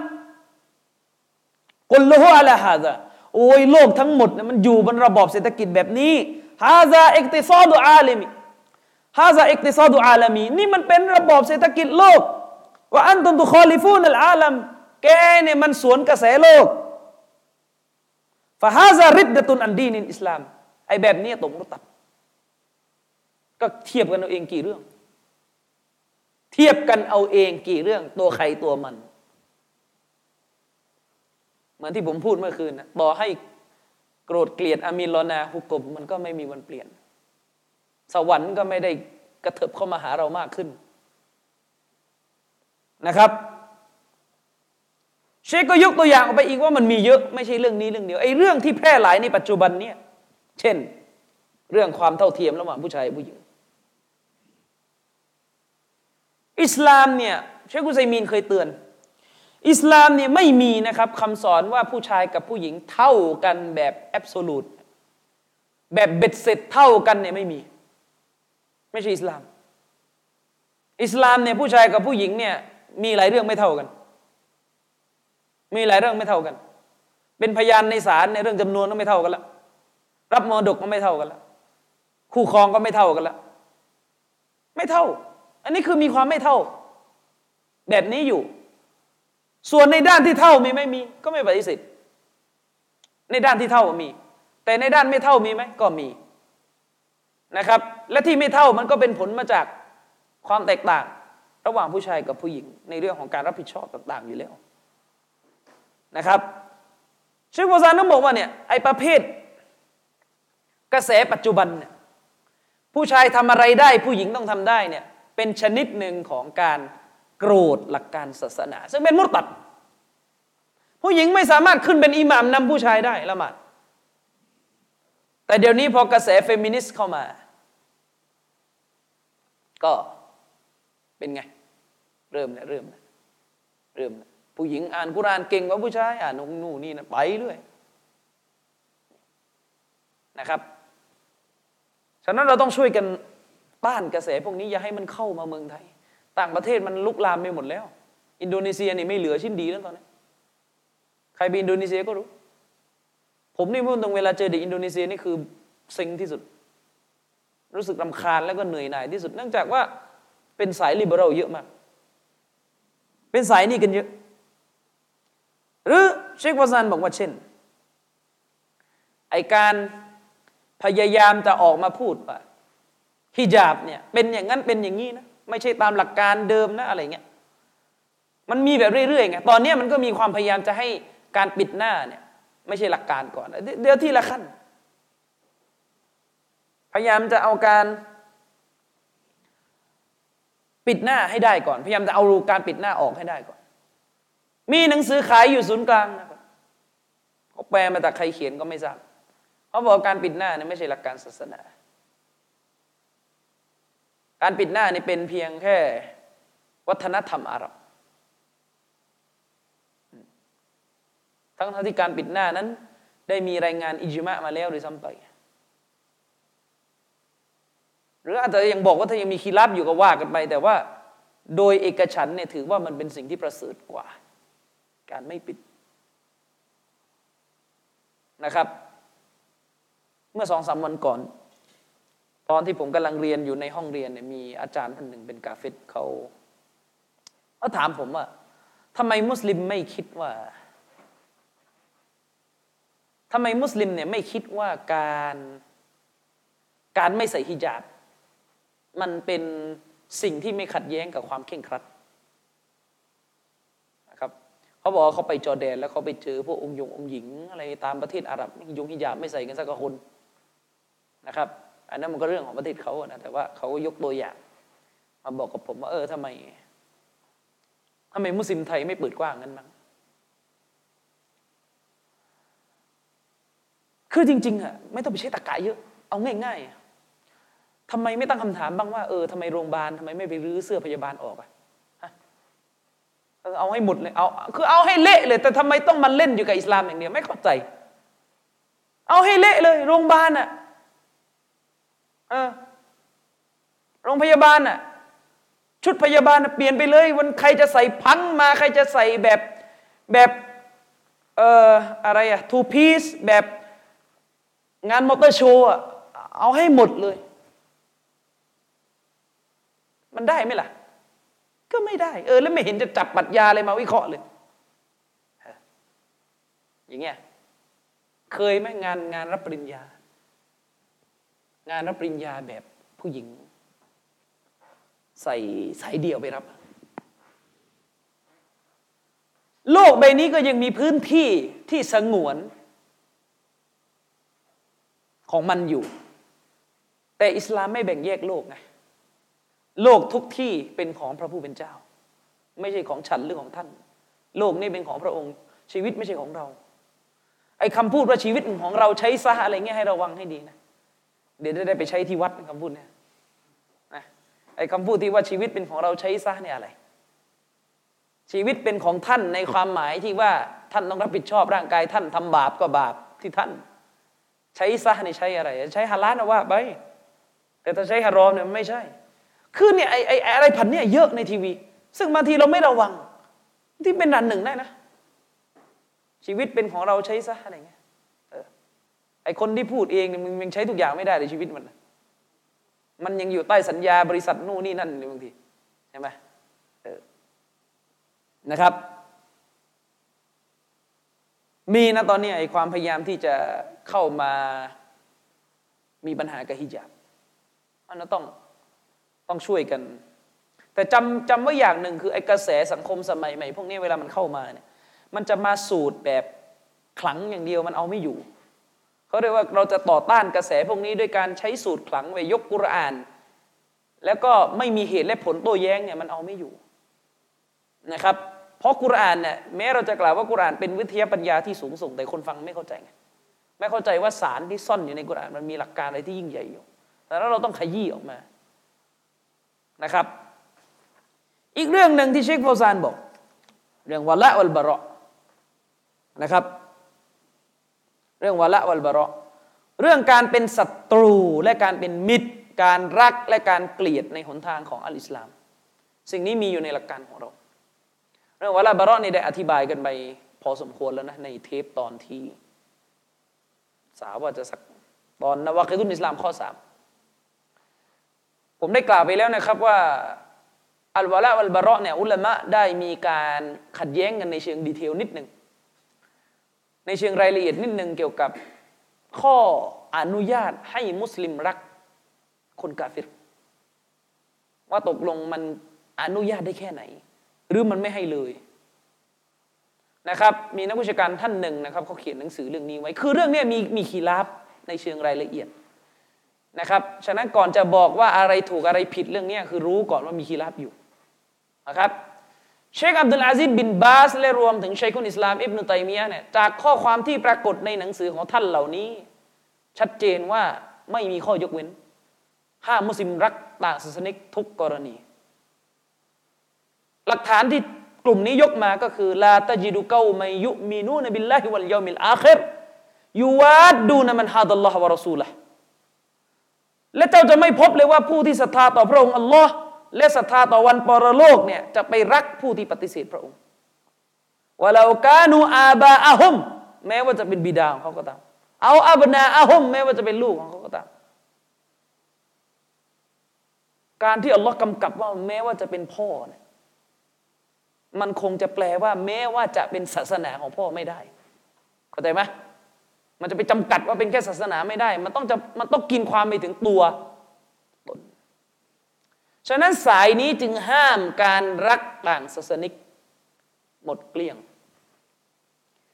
กุลลุฮุอัลฮะซา โอ้ยโลกทั้งหมดมันอยู่บนระบอบเศรษฐกิจแบบนี้هذا اقتصاد عالمي هذا اقتصاد عالمي นี่มันเป็นระบอบเศรษฐกิจโลก ว่าأنتم تخالفون العالم แกเนี่ยมันสวนกระแสโลกفهذا ردة عن دين الإسلام ไอแบบนี้ตกมุรตัด ก็เทียบกันเอาเองกี่เรื่อง เทียบกันเอาเองกี่เรื่อง ตัวใครตัวมัน มือนที่ผมพูดเมื่อคืนนะต่อให้โกรธเกลียดอามีลอนาฮุกบมันก็ไม่มีวันเปลี่ยน สวรรค์ก็ไม่ได้กระเถิบเข้ามาหาเรามากขึ้นนะครับ เชคก็ยกตัวอย่างออกไปอีกว่ามันมีเยอะไม่ใช่เรื่องนี้เรื่องเดียวไอ้เรื่องที่แพร่หลายในปัจจุบันเนี่ยเช่น เรื่องความเท่าเทียมระหว่างผู้ชายผู้หญิง อิสลามเนี่ยเชคกุไซมีนเคยเตือน อิสลามเนี่ยไม่มีนะครับคำสอนว่าผู้ชายกับผู้หญิงเท่ากันแบบแอบโซลูตแบบเบ็ดเสร็จเท่ากันเนี่ยไม่มี ไม่ใช่อิสลาม อิสลามเนี่ยผู้ชายกับผู้หญิงเนี่ยมีหลายเรื่องไม่เท่ากัน มีหลายเรื่องไม่เท่ากัน เป็นพยานในศาลในเรื่องจำนวนก็ไม่เท่ากันละรับมรดกก็ไม่เท่ากันละคู่ครองก็ไม่เท่ากันละไม่เท่า อันนี้คือมีความไม่เท่า แบบนี้อยู่ ส่วนในด้านที่เท่ามีไม่มี ก็ไม่ปฏิเสธในด้านที่เท่ามี แต่ในด้านไม่เท่ามีไหมก็มีนะครับ และที่ไม่เท่ามันก็เป็นผลมาจากความแตกต่าง ระหว่างผู้ชายกับผู้หญิง ในเรื่องของการรับผิดชอบต่าง ๆ อยู่แล้วนะครับเชคโบซานต้องบอกว่าเนี่ยไอประเภท กระแสปัจจุบันเนี่ยผู้ชายทำอะไรได้ผู้หญิงต้องทำได้เนี่ยเป็นชนิดหนึ่งของการ โกรธหลักการศาสนา ซึ่งเป็นมุตตัด ผู้หญิงไม่สามารถขึ้นเป็นอิหม่ามนำผู้ชายได้ละหมาดแต่เดี๋ยวนี้พอกระแสเฟมินิสต์เข้ามา ก็เป็นไง เริ่มแล้วเริ่มแล้วเริ่มแล้วผู้หญิงอ่านกุรานเก่งกว่าผู้ชาย อ่านนู่นนี่นะไปเรื่อยนะครับ ฉะนั้นเราต้องช่วยกันต้านกระแสพวกนี้อย่าให้มันเข้ามาเมืองไทย ต่างประเทศมันลุกลามไปหมดแล้ว อินโดนีเซียนี่ไม่เหลือชิ้นดีแล้วตอนนี้ ใครไปอินโดนีเซียก็รู้ ผมนี่พูดตรงเวลาเจอเด็กอินโดนีเซียนี่คือเซ็งที่สุด รู้สึกรำคาญแล้วก็เหนื่อยหน่ายที่สุด เนื่องจากว่าเป็นสายลิเบอรัลเยอะมาก เป็นสายนี่กันเยอะ หรือเชควาซานบอกว่าเช่น ไอการพยายามจะออกมาพูดว่าฮิญาบเนี่ยเป็นอย่างนั้นเป็นอย่างนี้นะ ไม่ใช่ตามหลักการเดิมนะอะไรเงี้ยมันมีแบบเรื่อยๆไงตอนนี้มันก็มีความพยายามจะให้การปิดหน้าเนี่ย ไม่ใช่หลักการก่อนเดี๋ยวที่ละขั้น พยายามจะเอาการปิดหน้าให้ได้ก่อน พยายามจะเอาการปิดหน้าออกให้ได้ก่อน มีหนังสือขายอยู่ศูนย์กลางนะครับเขาแปลมาจากใครเขียนก็ไม่ทราบเขาบอกการปิดหน้าเนี่ยไม่ใช่หลักการศาสนา การปิดหน้านี่เป็นเพียงแค่ วัฒนธรรมอาหรับ ทั้งที่การปิดหน้านั้น ได้มีรายงานอิจมะมาแล้วหรือซ้ำไป หรืออาจจะยังบอกว่าถ้ายังมีคีรับอยู่ก็ว่ากันไป แต่ว่าโดยเอกฉันเนี่ยถือว่ามันเป็นสิ่งที่ประเสริฐกว่า การไม่ปิดนะครับ เมื่อสองสามวันก่อน ตอนที่ผมกำลังเรียนอยู่ในห้องเรียนเนี่ยมีอาจารย์ท่านหนึ่งเป็นกาเฟตเขาเขาถามผมว่าทำไมมุสลิมไม่คิดว่าทำไมมุสลิมเนี่ยไม่คิดว่าการการไม่ใส่ฮิญาบ มันเป็นสิ่งที่ไม่ขัดแย้งกับความเข่งครัดนะครับเขาบอกว่าเขาไปจอแดน แล้วเขาไปเจอพวกองค์ยงองค์หญิง อะไรตามประเทศอาหรับยงฮิญาบไม่ใส่กันสักคนนะครับ อันนั้นมันก็เรื่องของประเทศเขานะแต่ว่าเขายกตัวอย่าง มาบอกกับผมว่าเออทำไมทำไมมุสลิมไทยไม่เปิดกว้างงั้นบ้างคือจริงๆอะไม่ต้องไปใช้ตะกายเยอะ เอาง่ายๆทำไมไม่ตั้งคำถามบ้างว่าเออทำไมโรงพยาบาลทำไมไม่ไปรื้อเสื้อพยาบาลออกอะเอาให้หมดเลยเอาคือเอาให้เละเลย แต่ทำไมต้องมาเล่นอยู่กับอิสลามอย่างเดียวไม่เข้าใจ เอาให้เละเลย โรงพยาบาลอะ โรงพยาบาลอะชุดพยาบาลเปลี่ยนไปเลย วันใครจะใส่พังมาใครจะใส่แบบแบบเอ่ออะไรอะทูพีซแบบงานมอเตอร์โชว์เอาให้หมดเลย มันได้ไหมล่ะ ก็ไม่ได้ เออ แล้วไม่เห็นจะจับปัญญาอะไรมาวิเคราะห์เลย อย่างเงี้ย เคยไหมงานงานรับปริญญา งานรับปริญญาแบบผู้หญิง ใส่สายเดี่ยวไปรับ โลกใบนี้ก็ยังมีพื้นที่ที่สงวน ของมันอยู่ แต่อิสลามไม่แบ่งแยกโลกไงโลกทุกที่เป็นของพระผู้เป็นเจ้า ไม่ใช่ของฉันหรือของท่าน โลกนี้เป็นของพระองค์ ชีวิตไม่ใช่ของเราไอ้คำพูดว่าชีวิตของเราใช้ซะอะไรเงี้ยให้ระวังให้ดีนะ เดี๋ยวได้ไปใช้ที่วัดคำพูดเนี่ยนะไอ้คำพูดที่ว่าชีวิตเป็นของเราใช้ซะเนี่ยอะไร ชีวิตเป็นของท่านในความหมายที่ว่าท่านต้องรับผิดชอบร่างกายท่านทำบาปก็บาปที่ท่าน ใช้ซะนี่ใช้อะไร ใช้ฮาลาลนะว่าไปแต่ถ้าใช้ฮารอมเนี่ยไม่ใช่ คือเนี่ยไอ้ไอ้อะไรพันเนี่ยเยอะในทีวี ซึ่งบางทีเราไม่ระวัง ที่เป็นดันหนึ่งได้นะ ชีวิตเป็นของเราใช้ซะอะไรเงี้ย ไอคนที่พูดเองเนี่ยมันยังใช้ทุกอย่างไม่ได้ในชีวิตมัน มันยังอยู่ใต้สัญญาบริษัทนู่นนี่นั่นเลยบางทีใช่ไหมนะครับ มีนะตอนนี้ไอความพยายามที่จะเข้ามามีปัญหากับฮิญาบอันนั้นต้องต้องช่วยกัน แต่จำจำไว้อย่างหนึ่งคือไอกระแสสังคมสมัยใหม่พวกนี้เวลามันเข้ามาเนี่ยมันจะมาสูตรแบบขลังอย่างเดียวมันเอาไม่อยู่ เขาเรียกว่าเราจะต่อต้านกระแสพวกนี้ด้วยการใช้สูตรขลังไปยกกุรอาน แล้วก็ไม่มีเหตุและผลโต้แย้งเนี่ยมันเอาไม่อยู่นะครับ เพราะกุรานเนี่ยแม้เราจะกล่าวว่ากุรานเป็นวิทยาปัญญาที่สูงส่งแต่คนฟังไม่เข้าใจไงไม่เข้าใจว่าสารที่ซ่อนอยู่ในกุรานมันมีหลักการอะไรที่ยิ่งใหญ่อยู่แต่แล้วเราต้องขยี้ออกมานะครับ อีกเรื่องหนึ่งที่เชคโฟซานบอก เรื่องวะละวัลบาระนะครับ เรื่องวะละวัลบาระเรื่องการเป็นศัตรูและการเป็นมิตร การรักและการเกลียดในหนทางของอัลอิสลาม สิ่งนี้มีอยู่ในหลักการของเรา เรื่องวะลาบารอนี่ได้อธิบายกันไปพอสมควรแล้วนะในเทปตอนที่สาวว่าจะสักตอนนวาคิดุนอิสลามข้อสามผมได้กล่าวไปแล้วนะครับว่าอัลวะลาอัลบารอเนี่ยอุลามะได้มีการขัดแย้งกันในเชิงดีเทลนิดหนึ่ง ในเชิงรายละเอียดนิดหนึ่งเกี่ยวกับข้ออนุญาตให้มุสลิมรักคนกาฟิร ว่าตกลงมันอนุญาตได้แค่ไหน หรือมันไม่ให้เลยนะครับ มีนักวิชาการท่านหนึ่งนะครับเขาเขียนหนังสือเรื่องนี้ไว้ คือเรื่องนี้มีมีขีราบในเชิงรายละเอียดนะครับ ฉะนั้นก่อนจะบอกว่าอะไรถูกอะไรผิดเรื่องนี้คือรู้ก่อนว่ามีคิลาฟอยู่นะครับ เชคอับดุลอาซิดบินบาสและรวมถึงเชคุนอิสลามอิบนุตัยมียะเนี่ยจากข้อความที่ปรากฏในหนังสือของท่านเหล่านี้ ชัดเจนว่าไม่มีข้อยกเว้น ห้ามมุสลิมรักต่างศาสนิกทุกกรณี หลักฐานที่กลุ่มนี้ยกมาก็คือلا تجد قوما يؤمنون بالله واليوم الآخرยูวาดดูนมันฮาดัลลอฮ์วะรอซูละและเจ้าจะไม่พบเลยว่าผู้ที่ศรัทธาต่อพระองค์อัลลอฮ์ และศรัทธาต่อวันปรโลกเนี่ยจะไปรักผู้ที่ปฏิเสธพระองค์วะลากานูอาบาอาฮุมแม้ว่าจะเป็นบิดาของเขาก็ตาม เอาอับนาอาฮุมแม้ว่าจะเป็นลูกของเขาก็ตาม การที่อัลลอฮ์กำกับว่าแม้ว่าจะเป็นพ่อเนี่ยมันคงจะแปลว่า แม้ว่าจะเป็นศาสนาของพ่อไม่ได้เข้าใจไหมมันจะไปจำกัดว่าเป็นแค่ศาสนาไม่ได้ มันต้องจะมันต้องกินความไปถึงตัว ฉะนั้นสายนี้จึงห้ามการรักต่างศาสนิก หมดเกลี้ยง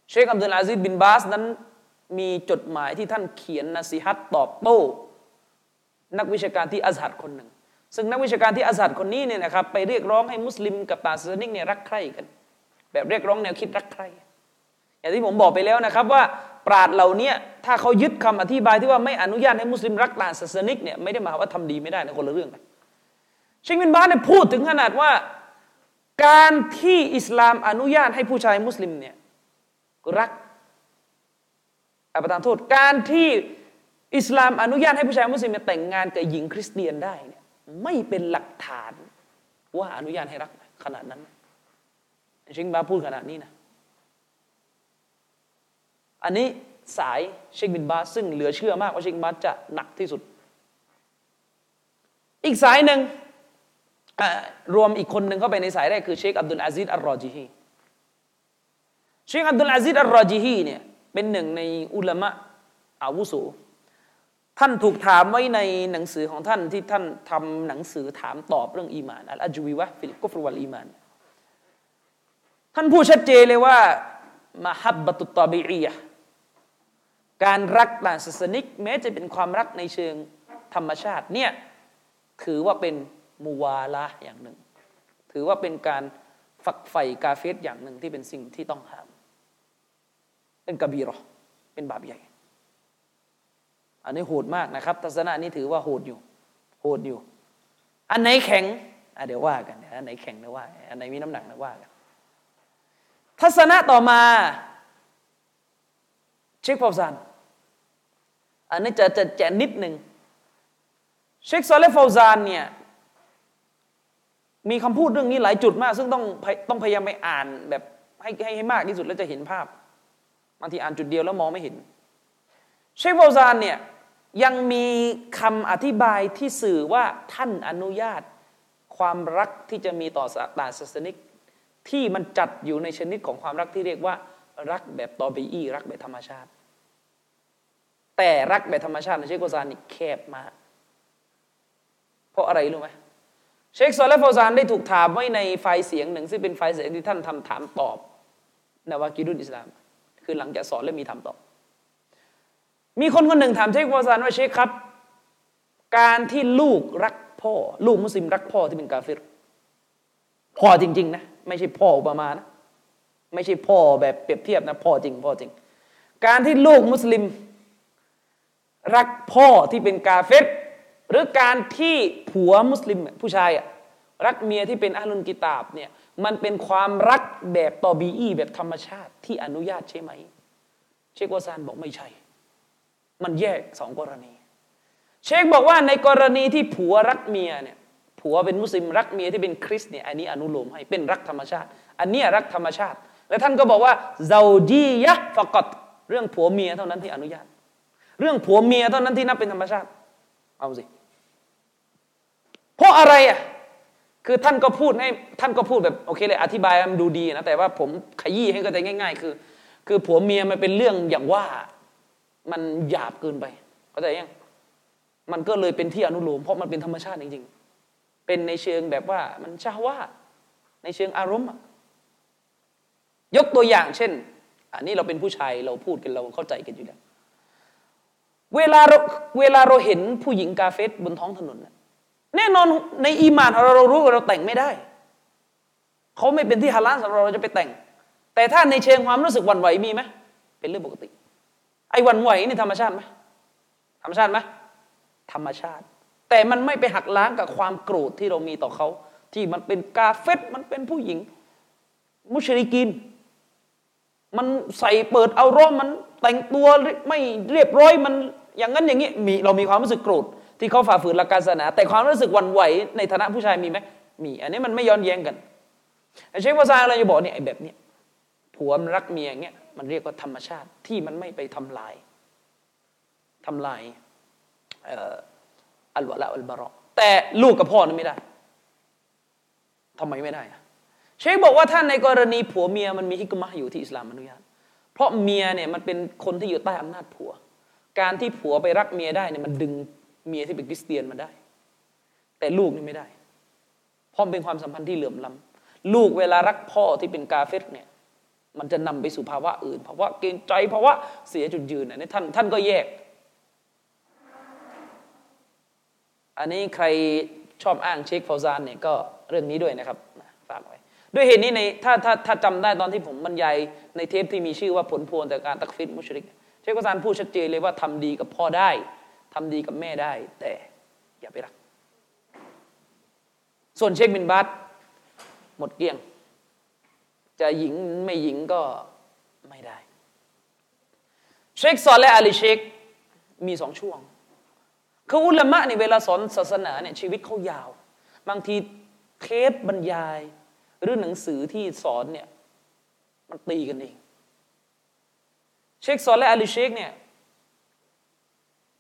เชคอับดุลอาซิบินบาสนั้นมีจดหมายที่ท่านเขียนนะสิฮัตตอบโต้นักวิชาการที่อัซฮัดคนหนึ่ง ซึ่งนักวิชาการที่อัซฮัดคนนี้เนี่ยนะครับไปเรียกร้องให้มุสลิมกับต่างศาสนิกเนี่ยรักใคร่กัน แบบเรียกร้องแนวคิดรักใคร่อย่างที่ผมบอกไปแล้วนะครับว่าปราดเหล่านี้ถ้าเขายึดคำอธิบายที่ว่าไม่อนุญาตให้มุสลิมรักต่างศาสนิกเนี่ยไม่ได้หมายว่าทำดีไม่ได้ในคนละเรื่องกัน เชคบินบาสเนี่ยพูดถึงขนาดว่า การที่อิสลามอนุญาตให้ผู้ชายมุสลิมเนี่ยรักอาประทานโทษ การที่อิสลามอนุญาตให้ผู้ชายมุสลิมแต่งงานกับหญิงคริสเตียนได้เนี่ยไม่เป็นหลักฐานว่าอนุญาตให้รักขนาดนั้นเชคบินบาสพูดขนาดนี้นะอันนี้สายเชคบินบาสซึ่งเหลือเชื่อมากว่าเชคบินบาสจะหนักที่สุด อีกสายหนึ่ง รวมอีกคนหนึ่งเข้าไปในสายแรกคือเชคอับดุลอาซิดอัลรอจีฮีเชคอับดุลอาซิดอัลรอจีฮีเนี่ยเป็นหนึ่งในอุลามะอาวุโสท่านถูกถามไว้ในหนังสือของท่านที่ท่านทำหนังสือถามตอบเรื่องอีมานالأجوبة في الكفر والإيمان ท่านพูดชัดเจนเลยว่าالمحبة الطبيعيةการรักต่างศาสนิก แม้จะเป็นความรักในเชิงธรรมชาติเนี่ยถือว่าเป็น موالاةอย่างหนึ่ง ถือว่าเป็นการฝักใฝ่กาเฟรอย่างหนึ่งที่เป็นสิ่งที่ต้องห้าม เป็นكبيرةเป็นบาปใหญ่ อันนี้โหดมากนะครับ ทัศนะนี้ถือว่าโหดอยู่ โหดอยู่ อันไหนแข็งอะเดี๋ยวว่ากันอันไหนแข็งนะว่าอันไหนมีน้ำหนักนะว่ากันทัศนะต่อมาเชคฟาวซานอันนี้จะจะแจนิดหนึ่งเชคซอเลฟาวซานเนี่ย มีคำพูดเรื่องนี้หลายจุดมาก ซึ่งต้องต้องพยายามไปอ่านแบบให้ให้ให้มากที่สุดแล้วจะเห็นภาพบางทีอ่านจุดเดียวแล้วมองไม่เห็น เชฟาวซานเนี่ยยังมีคำอธิบายที่สื่อว่าท่านอนุญาตความรักที่จะมีต่อต่างศาสนิก ที่มันจัดอยู่ในชนิดของความรักที่เรียกว่า รักแบบตอบีอีรักแบบธรรมชาติ แต่รักแบบธรรมชาติในเชคโกซานนี่แคบมาก เพราะอะไรรู้ไหมเเชคซอลและฟซานได้ถูกถามไว้ในไฟล์เสียงหนึ่งซึ่งเป็นไฟล์เสียงที่ท่านทำถามตอบนวากิดุลอิสลาม คือหลังจากสอนและมีถามตอบ มีคนคนหนึ่งถามเชคฟซานว่าเชคครับ การที่ลูกรักพ่อ ลูกมุสลิมรักพ่อที่เป็นกาเฟรพ่อจริง ๆ นะ ไม่ใช่พ่ออุปมานะไม่ใช่พ่อแบบเปรียบเทียบนะพ่อจริงพ่อจริง การที่ลูกมุสลิม รักพ่อที่เป็นกาเฟต หรือการที่ผัวมุสลิมผู้ชายรักเมียที่เป็นอัลลุนกิตาบเนี่ยมันเป็นความรักแบบตอบีอีแบบธรรมชาติที่อนุญาตใช่ไหม เชควาซานบอกไม่ใช่ มันแยกสองกรณี เชคบอกว่าในกรณีที่ผัวรักเมียเนี่ยผัวเป็นมุสลิมรักเมียที่เป็นคริสเนี่ยอันนี้อนุโลมให้เป็นรักธรรมชาติ อันนี้รักธรรมชาติ และท่านก็บอกว่าเซาจียะฟะกตเรื่องผัวเมียเท่านั้นที่อนุญาต เรื่องผัวเมียเท่านั้นที่นับเป็นธรรมชาติ เอาสิ เพราะอะไรอะคือท่านก็พูดให้ท่านก็พูดแบบโอเคเลยอธิบายมันดูดีนะแต่ว่าผมขยี้ให้เข้าใจง่าย ๆ คือ คือผัวเมียมันเป็นเรื่องอย่างว่ามันหยาบเกินไปเข้าใจยังมันก็เลยเป็นที่อนุโลมเพราะมันเป็นธรรมชาติจริงๆ เป็นในเชิงแบบว่ามันชาว่าในเชิงอารมณ์ยกตัวอย่างเช่น อันนี้เราเป็นผู้ชายเราพูดกันเราเข้าใจกันอยู่แล้ว เวลาเราเวลาเราเห็นผู้หญิงกาเฟสบนท้องถนน แน่นอนในอีมานเราเรารู้ว่าเราแต่งไม่ได้ เขาไม่เป็นที่ฮาลาลสำหรับเราจะไปแต่ง แต่ถ้าในเชิงความรู้สึกวันไหวมีไหมเป็นเรื่องปกติ ไอ้วันไหวนี่ธรรมชาติไหมธรรมชาติไหมธรรมชาติ แต่มันไม่ไปหักล้างกับความโกรธที่เรามีต่อเขา ที่มันเป็นกาเฟสมันเป็นผู้หญิง มุชริกิน มันใส่เปิดเอาร่มมันแต่งตัวไม่เรียบร้อยมันอย่างนั้นอย่างนี้มีเรามีความรู้สึกโกรธ ที่เขาฝ่าฝืนหลักการศาสนา แต่ความรู้สึกวันไหวในฐานะผู้ชายมีไหมมี อันนี้มันไม่ย้อนแย้งกันเชฟวาซาเราจะบอกเนี่ยไอ้แบบเนี้ยผัวมันรักเมียอย่างเงี้ยมันเรียกว่าธรรมชาติที่มันไม่ไปทำลายทำลายอัลวะละอัลบารอแต่ลูกกับพ่อนั้นไม่ได้ทำไมไม่ได้เชคบอกว่าท่านในกรณีผัวเมียมันมีฮิกมะอยู่ที่อิสลามอนุญาต เพราะเมียเนี่ยมันเป็นคนที่อยู่ใต้อำนาจผัว การที่ผัวไปรักเมียได้เนี่ยมันดึง เมียที่เป็นคริสเตียนมาได้ แต่ลูกนี่ไม่ได้ราะเป็นความสัมพันธ์ที่เหลื่อมล้ำลูกเวลารักพ่อที่เป็นกาเฟตเนี่ย มันจะนำไปสู่ภาวะอื่นภาวะเกรงใจภาวะเสียจุดยืนอันนี้ท่านท่านก็แยก อันนี้ใครชอบอ้างเชคฟาวซานเนี่ยก็เรื่องนี้ด้วยนะครับฝากไว้ด้วยเหตุนี้ในถ้าถ้าถ้าจำได้ตอนที่ผมบรรยายในเทปที่มีชื่อว่าผลพวงจากการตักฟิตมุชริก เชคฟาวซานพูดชัดเจนเลยว่าทำดีกับพ่อได้ ทำดีกับแม่ได้ แต่อย่าไปรัก ส่วนเชคบินบัตหมดเกลี้ยง จะหญิงไม่หญิงก็ไม่ได้ เชคซอลและอาลีเชคมีสองช่วงคืออุลามะนี่เวลาสอนศาสนาเนี่ยชีวิตเขายาว บางทีเทปบรรยาย หรือหนังสือที่สอนเนี่ยมันตีกันเอง เชคซอลและอาลีเชคเนี่ย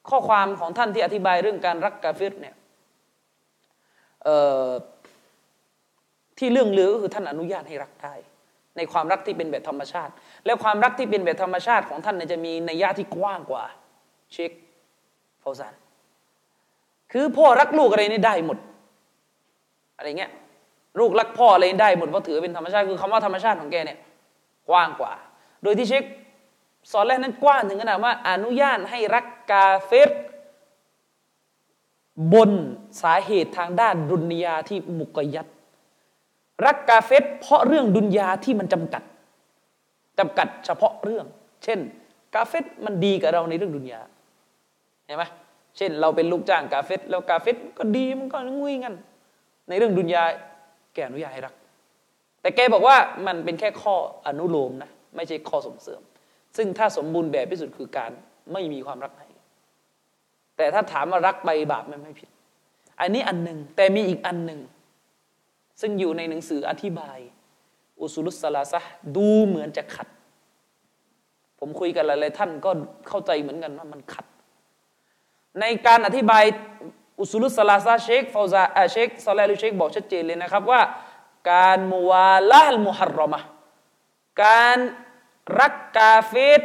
ข้อความของท่านที่อธิบายเรื่องการรักกาเฟรเนี่ยที่เรื่องลือก็คือท่านอนุญาตให้รักได้ ในความรักที่เป็นแบบธรรมชาติ แล้วความรักที่เป็นแบบธรรมชาติของท่านเนี่ยจะมีนัยยะที่กว้างกว่า เชคฟาซานคือพ่อรักลูกอะไรนี่ได้หมด อะไรเงี้ยลูกรักพ่ออะไรได้หมดเพราะถือเป็นธรรมชาติคือคำว่าธรรมชาติของแกเนี่ยกว้างกว่า โดยที่เชค สอนแรกนั้นกว้างถึงขนาดว่า อนุญาตให้รักกาเฟรบนสาเหตุทางด้านดุนยาที่มุกยัดรักกาเฟตเพราะเรื่องดุนยาที่มันจำกัดจำกัดเฉพาะเรื่อง เช่น กาเฟตมันดีกับเราในเรื่องดุนยาเห็นไหมเช่น เราเป็นลูกจ้างกาเฟตแล้วกาเฟตก็ดีมันก็งุยงันในเรื่องดุนยาแกอนุญาตให้รัก แต่แกบอกว่ามันเป็นแค่ข้ออนุโลมนะไม่ใช่ข้อส่งเสริม ซึ่งถ้าสมบูรณ์แบบที่สุดคือการไม่มีความรักให้ แต่ถ้าถามว่ารักไปบาปมันไม่ผิด อันนี้อันหนึ่งแต่มีอีกอันหนึ่ง ซึ่งอยู่ในหนังสืออธิบาย อุสุลุสลาซะดูเหมือนจะขัด ผมคุยกันหลายๆท่านก็เข้าใจเหมือนกันว่ามันขัด ในการอธิบายالأصول الثلاثةเชคฟาวซาเชคซอลเลลุเชคบอกชัดเจนเลยนะครับว่า การالموالاة المحرمةการ รักกาเฟร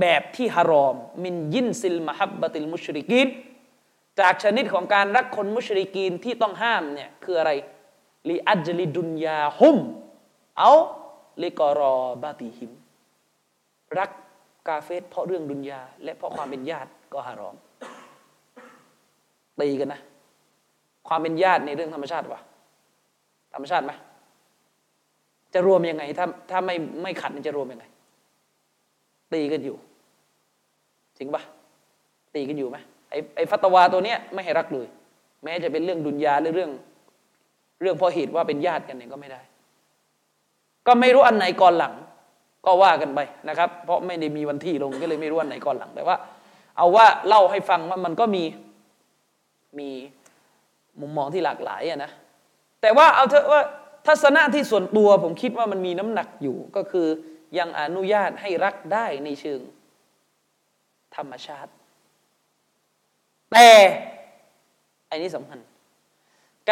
แบบที่ฮารอม من جنس محبة المشركينจากชนิดของการรักคนมุชริกีนที่ต้องห้ามเนี่ยคืออะไรلأجل دنياهم أو لقرابتهم รักกาเฟรเพราะเรื่องดุนยา และเพราะความเป็นญาติก็ฮารอมตีกันนะ ความเป็นญาติในเรื่องธรรมชาติวะธรรมชาติไหมจะรวมยังไง ถ้าถ้าไม่ไม่ขัดจะรวมยังไง ตีกันอยู่ จริงปะตีกันอยู่ไหมไอ้ไอ้ฟัตวาตัวเนี้ยไม่ให้รักเลย แม้จะเป็นเรื่องดุนยาหรือเรื่อง เรื่องพอเหตุว่าเป็นญาติกันเนี่ยก็ไม่ได้ ก็ไม่รู้อันไหนก่อนหลัง ก็ว่ากันไปนะครับ เพราะไม่ได้มีวันที่ลงก็เลยไม่รู้อันไหนก่อนหลังแต่ว่า เอาว่าเล่าให้ฟังว่ามันก็มีมีมุมมองที่หลากหลายอะนะแต่ว่าเอาเถอะว่าทัศนะที่ส่วนตัวผมคิดว่ามันมีน้ำหนักอยู่ก็คือ ยังอนุญาตให้รักได้ในเชิง ธรรมชาติ แต่อันนี้สำคัญ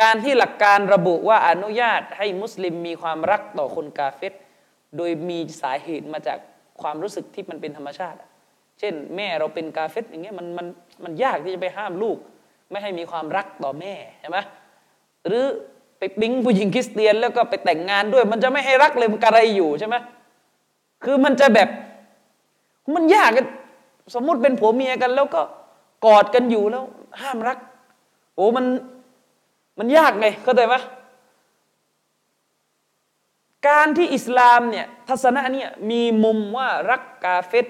การที่หลักการระบุว่าอนุญาตให้มุสลิมมีความรักต่อคนกาเฟตโดยมีสาเหตุมาจากความรู้สึกที่มันเป็นธรรมชาติ เช่น แม่เราเป็นกาเฟตอย่างเงี้ยมันมันมันยากที่จะไปห้ามลูก ไม่ให้มีความรักต่อแม่ใช่ไหมหรือไปปิ๊งผู้หญิงคริสเตียนแล้วก็ไปแต่งงานด้วย มันจะไม่ให้รักเลยมันกระไรอยู่ใช่ไหม คือมันจะแบบ มันยากกันสมมุติเป็นผัวเมียกัน แล้วก็กอดกันอยู่แล้ว ห้ามรัก โอ้มันมันยากไงเข้าใจไหมการที่อิสลามเนี่ยทัศนะเนี่ยมีมุมว่ารักกาเฟต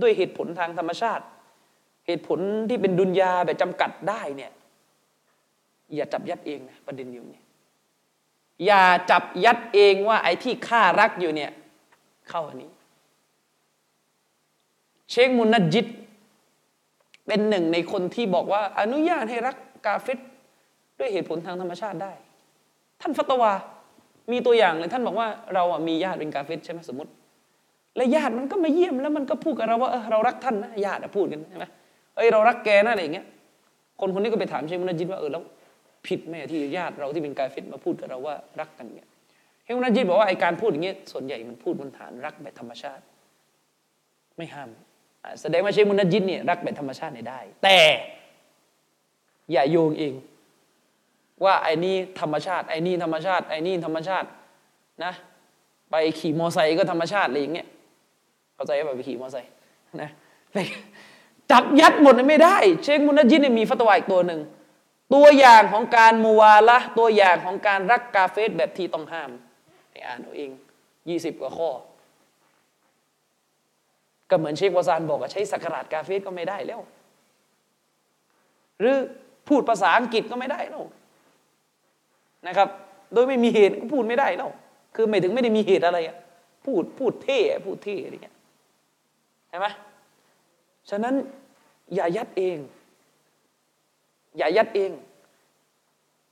ด้วยเหตุผลทางธรรมชาติ เหตุผลที่เป็นดุนยาแบบจำกัดได้เนี่ยอย่าจับยัดเองนะประเด็นอยู่นี่อย่าจับยัดเองว่าไอ้ที่ข้ารักอยู่เนี่ย เข้าอันนี้ คมุนนัจิต เป็นหนึ่งในคนที่บอกว่า อนุญาตให้รักกาฟตด้วยเหตุผลทางธรรมชาติได้ ท่านฟัตวา มีตัวอย่างเลยท่านบอกว่าเราอะมีญาติเป็นกาเฟตใช่ไหมสมมติ และญาติมันก็มาเยี่ยมแล้วมันก็พูดกับเราว่าเออเรารักท่านนะญาติพูดกันใช่ไหมเอ้ยเรารักแกนะอะไรอย่างเงี้ย คนคนนี้ก็ไปถามเชคมุนจิตว่าเออแล้วผิดไหมที่ญาติเราที่เป็นกาเฟตมาพูดกับเราว่ารักกันเงี้ยเชคมุนจิตบอกว่าไอการพูดอย่างเงี้ยส่วนใหญ่มันพูดบนฐานรักแบบธรรมชาติ ไม่ห้าม แสดงว่าเชคมุนจิตเนี่ยรักแบบธรรมชาติได้ แต่อย่าโยงเอง ว่าไอ้นี่ธรรมชาติไอ้นี่ธรรมชาติไอ้นี่ธรรมชาตินะ ไปขี่มอไซค์ก็ธรรมชาติอะไรอย่างเงี้ยเข้าใจป่ะไปขี่มอไซค์นะไปจับยัดหมดไม่ได้ เชคมุนจินเนี่ยมีฟัตวาอีกตัวหนึ่งตัวอย่างของการมูวาละตัวอย่างของการรักกาเฟสแบบที่ต้องห้ามไปอ่านเอาเองยี่สิบกว่าข้อ ก็เหมือนเชควาซานบอกว่าใช้สักการะกาเฟสก็ไม่ได้แล้ว หรือพูดภาษาอังกฤษก็ไม่ได้แล้วนะครับ โดยไม่มีเหตุก็พูดไม่ได้แล้วคือไม่ถึงไม่ได้มีเหตุอะไรอะพูดพูดเท่พูดเท่อะไรเงี้ยใช่ไหมฉะนั้นอย่ายัดเอง อย่ายัดเอง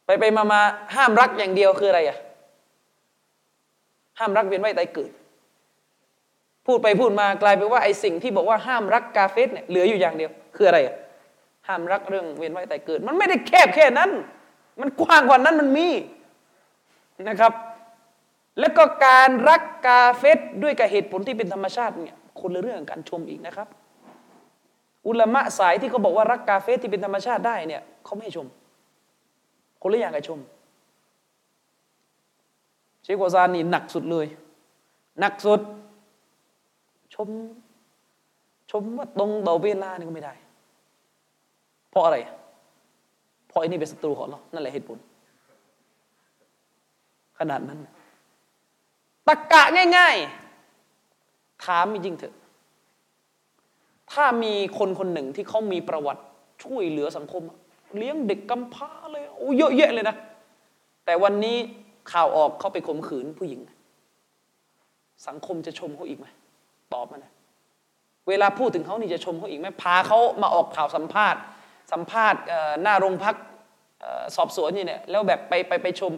ไปไปมามาห้ามรักอย่างเดียวคืออะไรอะห้ามรักเวียนว่ายตายเกิด พูดไปพูดมากลายเป็นว่าไอ้สิ่งที่บอกว่าห้ามรักกาเฟสเนี่ยเหลืออยู่อย่างเดียว คืออะไรอะห้ามรักเรื่องเวียนว่ายตายเกิด มันไม่ได้แคบแค่นั้น มันกว้างกว่านั้นมันมีนะครับ แล้วก็การรักกาเฟสด้วยกับเหตุผลที่เป็นธรรมชาติเนี่ยคนละเรื่องการชมอีกนะครับ อุลามะสายที่เขาบอกว่ารักกาเฟสที่เป็นธรรมชาติได้เนี่ยเขาไม่ให้ชม คนละอย่างกับชมเชคโกซานนี่หนักสุดเลย หนักสุด ชม ชมว่าตรงเบาเวลานี่ก็ไม่ได้ เพราะอะไร เพราะอ้นี่เป็นศัตรูของเรานั่นแหละเหตุผล ขนาดนั้นตะกกะง่าย ๆ ถามจริงเถอะ ถ้ามีคนคนหนึ่งที่เขามีประวัติช่วยเหลือสังคม เลี้ยงเด็กกำพร้าเลยโอ้เยอะแยะเลยนะ แต่วันนี้ข่าวออกเขาไปข่มขืนผู้หญิง สังคมจะชมเขาอีกไหม ตอบมานะเวลาพูดถึงเขานี่จะชมเขาอีกไหมพาเขามาออกข่าวสัมภาษณ์ สัมภาษณ์หน้าโรงพักสอบสวนนี่เนี่ยแล้วแบบไปไปไปชม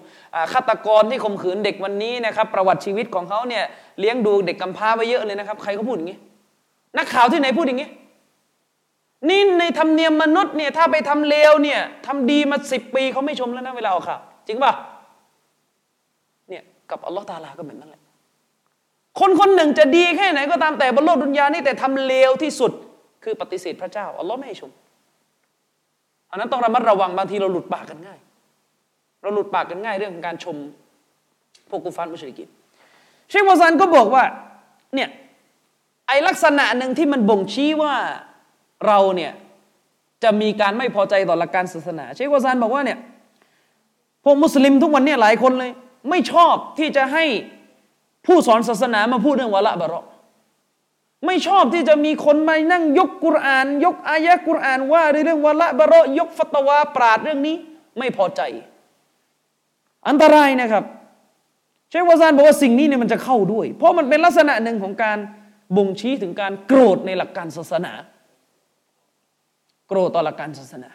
ฆาตกรที่ข่มขืนเด็กวันนี้นะครับประวัติชีวิตของเขาเนี่ยเลี้ยงดูเด็กกำพร้าไว้เยอะเลยนะครับ ใครเขาพูดอย่างนี้ นักข่าวที่ไหนพูดอย่างนี้ นี่ในธรรมเนียมมนุษย์เนี่ยถ้าไปทำเลวเนี่ยทำดีมาสิบปีเขาไม่ชมแล้วนะเวลาออกข่าวจริงป่ะเนี่ยกับอัลลอฮ์ตาลาก็เหมือนนั่นแหละ คนคนหนึ่งจะดีแค่ไหนก็ตามแต่บนโลกดุนยานี่แต่ทำเลวที่สุด คือปฏิเสธพระเจ้าอัลลอฮ์ไม่ให้ชม อันนั้นต้องระมัดระวังบางทีเราหลุดปากกันง่าย เราหลุดปากกันง่ายเรื่องของการชมพวกกุฟานมุชริกินเชควาซันก็บอกว่าเนี่ยไอลักษณะหนึ่งที่มันบ่งชี้ว่าเราเนี่ยจะมีการไม่พอใจต่อหลักการศาสนา เชควาซานบอกว่าเนี่ยพวกมุสลิมทุกวันเนี้หลายคนเลย ไม่ชอบที่จะให้ ผู้สอนศาสนามาพูดเรื่องวะละบะเราะไม่ชอบที่จะมีคนมานั่งยกกุราน ยกอายะกุราน ว่าเรื่องวะละบะเราะยกฟัตวาปราดเรื่องนี้ ไม่พอใจ อันตรายนะครับเชควาซานบอกว่าสิ่งนี้เนี่ยมันจะเข้าด้วย เพราะมันเป็นลักษณะหนึ่งของการบ่งชี้ถึงการโกรธในหลักการศาสนา โกรธต่อหลักการศาสนา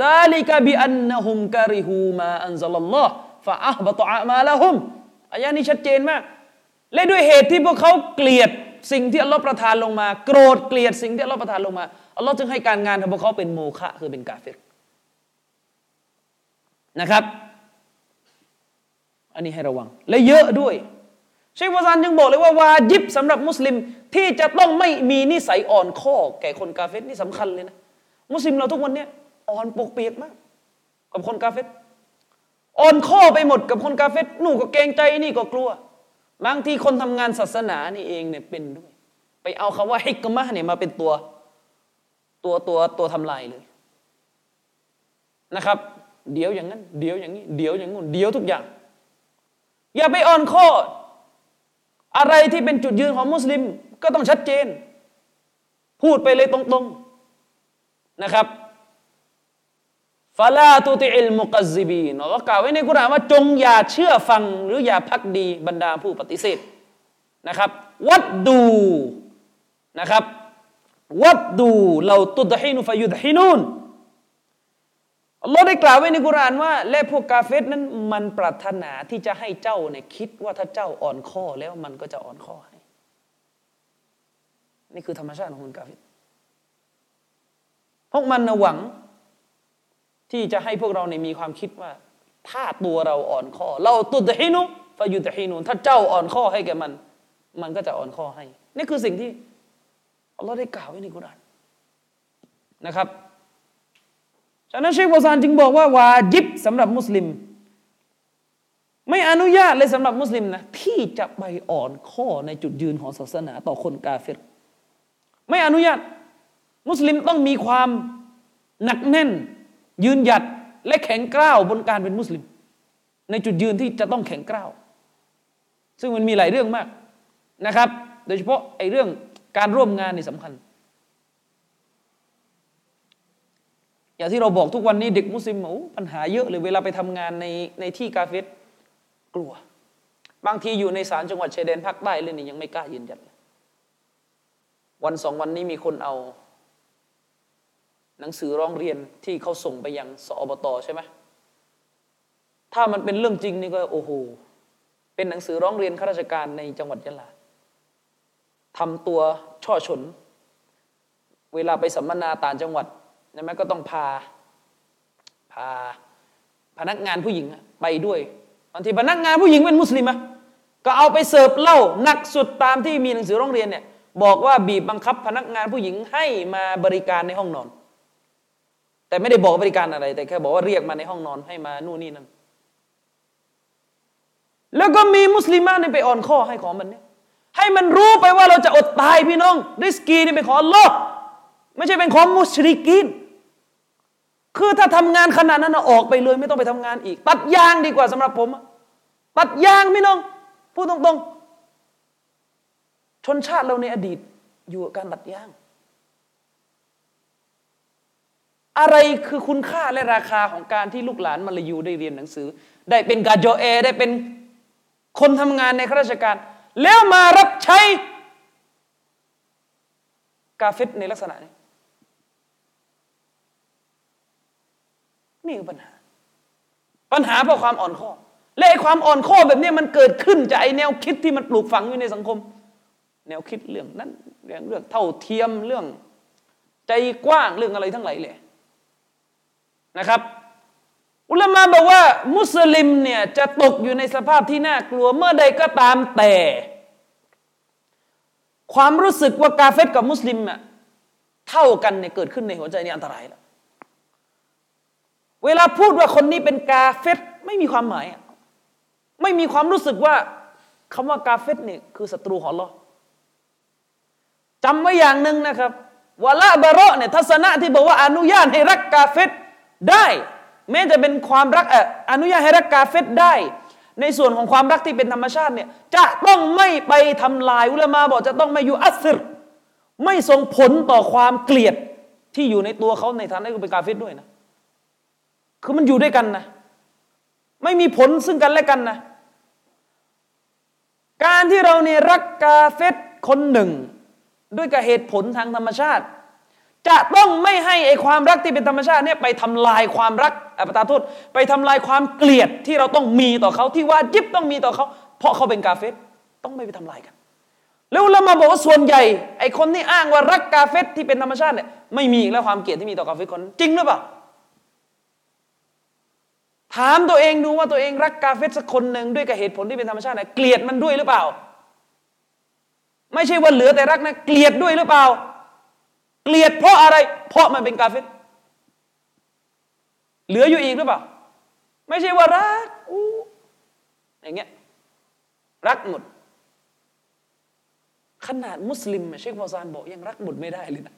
ذلك بأنهم كرهوا ما أنزل الله فأحبط أعمالهمอายะนี้ชัดเจนมาก และด้วยเหตุที่พวกเขาเกลียดสิ่งที่อัลลอฮ์ประทานลงมา โกรธเกลียดสิ่งที่อัลลอฮ์ประทานลงมาอัลลอฮ์จึงให้การงานของพวกเขาเป็นโมฆะคือเป็นกาเฟรนะครับ อันนี้ให้ระวัง และเยอะด้วยเชควาซานยังบอกเลยว่าวาจิบสำหรับมุสลิมที่จะต้องไม่มีนิสัยอ่อนข้อแก่คนกาเฟตนี่สำคัญเลยนะมุสลิมเราทุกวันเนี้ยอ่อนปกเปียกมาก กับคนกาเฟตอ่อนข้อไปหมดกับคนกาเฟตนู่ก็เกรงใจนี่ก็กลัว บางทีคนทำงานศาสนานี่เองเนี่ยเป็นด้วย ไปเอาคำว่าฮิกมะเนี่ยมาเป็นตัวตัวตัวตัวทำลายเลยนะครับ เดี๋ยวอย่างนั้น เดี๋ยวอย่างนี้ เดี๋ยวอย่างงู้นเดี๋ยวทุกอย่าง อย่าไปอ่อนข้อ อะไรที่เป็นจุดยืนของมุสลิม ก็ต้องชัดเจน พูดไปเลยตรง ๆนะครับ ฟาลาตุติอิลมุกัซิบีนเรากล่าวไว้ในกุรานว่าจงอย่าเชื่อฟังหรืออย่าพักดีบรรดาผู้ปฏิเสธนะครับ วัดดูนะครับ วัดดูเราตุดฮินุฟยุดฮินุนอัลลอฮ์ได้กล่าวไว้ในกุรานว่า และพวกกาเฟตนั้นมันปรารถนาที่จะให้เจ้าเนี่ยคิดว่าถ้าเจ้าอ่อนข้อแล้วมันก็จะอ่อนข้อให้ นี่คือธรรมชาติของคนกาเฟตพวกมันหวัง ที่จะให้พวกเราเนี่ยมีความคิดว่า ถ้าตัวเราอ่อนข้อ เราตุดฮินุฟยุดฮินุถ้าเจ้าอ่อนข้อให้แกมัน มันก็จะอ่อนข้อให้ นี่คือสิ่งที่อัลลอฮ์ได้กล่าวไว้ในกุรานนะครับฉะนั้นเชคบอซานจึงบอกว่าวาจิบสำหรับมุสลิม ไม่อนุญาตเลยสำหรับมุสลิมนะที่จะไปอ่อนข้อในจุดยืนของศาสนาต่อคนกาเฟรไม่อนุญาต มุสลิมต้องมีความหนักแน่น ยืนหยัดและแข็งกร้าวบนการเป็นมุสลิม ในจุดยืนที่จะต้องแข็งกร้าว ซึ่งมันมีหลายเรื่องมากนะครับ โดยเฉพาะไอ้เรื่องการร่วมงานนี่สำคัญ อย่างที่เราบอกทุกวันนี้เด็กมุสลิมโอ้ปัญหาเยอะเลยเวลาไปทำงานในในที่กาเฟตกลัว บางทีอยู่ในศาลจังหวัดชายแดนภาคใต้เลยนี่ยังไม่กล้ายืนยันวันสองวันนี้มีคนเอา หนังสือร้องเรียนที่เขาส่งไปยังสอบตใช่ไหมถ้ามันเป็นเรื่องจริงนี่ก็โอ้โห เป็นหนังสือร้องเรียนข้าราชการในจังหวัดยะลาทำตัวช่อฉน เวลาไปสัมมนาต่างจังหวัดใช่ไหมก็ต้องพา พาพนักงานผู้หญิงไปด้วยบางทีพนักงานผู้หญิงเป็นมุสลิมะก็เอาไปเสิร์ฟเหล้าหนักสุดตามที่มีหนังสือร้องเรียนเนี่ยบอกว่าบีบบังคับพนักงานผู้หญิงให้มาบริการในห้องนอน แต่ไม่ได้บอกบริการอะไร แต่แค่บอกว่าเรียกมาในห้องนอนให้มานู่นนี่นั่นแล้วก็มีมุสลิมาเนี่ยไปอ่อนข้อให้ของมันเนี่ยให้มันรู้ไปว่าเราจะอดตายพี่น้องริสกีนี่เป็นของอัลลอฮ์ไม่ใช่เป็นของมุชริกินคือถ้าทำงานขนาดนั้นออกไปเลย ไม่ต้องไปทำงานอีก ตัดยางดีกว่าสำหรับผม ตัดยางพี่น้องพูดตรงๆ ชนชาติเราในอดีตอยู่กับการตัดยาง อะไรคือคุณค่าและราคาของการที่ลูกหลานมาลายูได้เรียนหนังสือ ได้เป็นกาโจเอ ได้เป็นคนทำงานในข้าราชการ แล้วมารับใช้กาเฟตในลักษณะนี้ นี่คือปัญหา ปัญหาเพราะความอ่อนข้อ และไอ้ความอ่อนข้อแบบนี้มันเกิดขึ้นจากไอ้แนวคิดที่มันปลูกฝังอยู่ในสังคม แนวคิดเรื่องนั้นเรื่องเรื่องเท่าเทียมเรื่องใจกว้างเรื่องอะไรทั้งหลายเลย นะครับ อุลามะบอกว่า มุสลิมเนี่ยจะตกอยู่ในสภาพที่น่ากลัวเมื่อใดก็ตามแต่ ความรู้สึกว่ากาเฟตกับมุสลิมอะเท่ากันเนี่ยเกิดขึ้นในหัวใจนี่อันตรายแล้วเวลาพูดว่าคนนี้เป็นกาเฟตไม่มีความหมาย ไม่มีความรู้สึกว่าคำว่ากาเฟตเนี่ยคือศัตรูของลอจำไว้อย่างหนึ่งนะครับวะละบาระเนี่ยทัศนะที่บอกว่าอนุญาตให้รักกาเฟต ได้แม้จะเป็นความรักอนุญาตให้รักกาเฟตได้ ในส่วนของความรักที่เป็นธรรมชาติเนี่ยจะต้องไม่ไปทำลายอุลามาบอกจะต้องไม่อยู่อัศรไม่ส่งผลต่อความเกลียดที่อยู่ในตัวเขาในฐานะที่เป็นกาเฟตด้วยนะ คือมันอยู่ด้วยกันนะ ไม่มีผลซึ่งกันและกันนะ การที่เราเนี่ยรักกาเฟตคนหนึ่ง ด้วยกับเหตุผลทางธรรมชาติ จะต้องไม่ให้ไอความรักที่เป็นธรรมชาติเนี่ยไปทำลายความรักอัปตาโทษไปทำลายความเกลียดที่เราต้องมีต่อเขาที่ว่าจิบต้องมีต่อเขา เพราะเขาเป็นกาเฟตต้องไม่ไปทำลายกัน แล้วเรามาบอกว่าส่วนใหญ่ ไอคนที่อ้างว่ารักกาเฟตที่เป็นธรรมชาติเนี่ยไม่มีแล้วความเกลียดที่มีต่อกาเฟตคนจริงหรือเปล่าถามตัวเองดูว่าตัวเองรักกาเฟตสักคนหนึ่งด้วยกับเหตุผลที่เป็นธรรมชาตินเกลียดมันด้วยหรือเปล่า ไม่ใช่ว่าเหลือแต่รักนะเกลียดด้วยหรือเปล่า เกลียดเพราะอะไร เพราะมันเป็นกาเฟตเหลืออยู่อีกหรือเปล่า ไม่ใช่ว่ารักอู้อย่างเงี้ยรักหมด ขนาดมุสลิมเชคฟอซานบอกยังรักหมดไม่ได้เลยนะ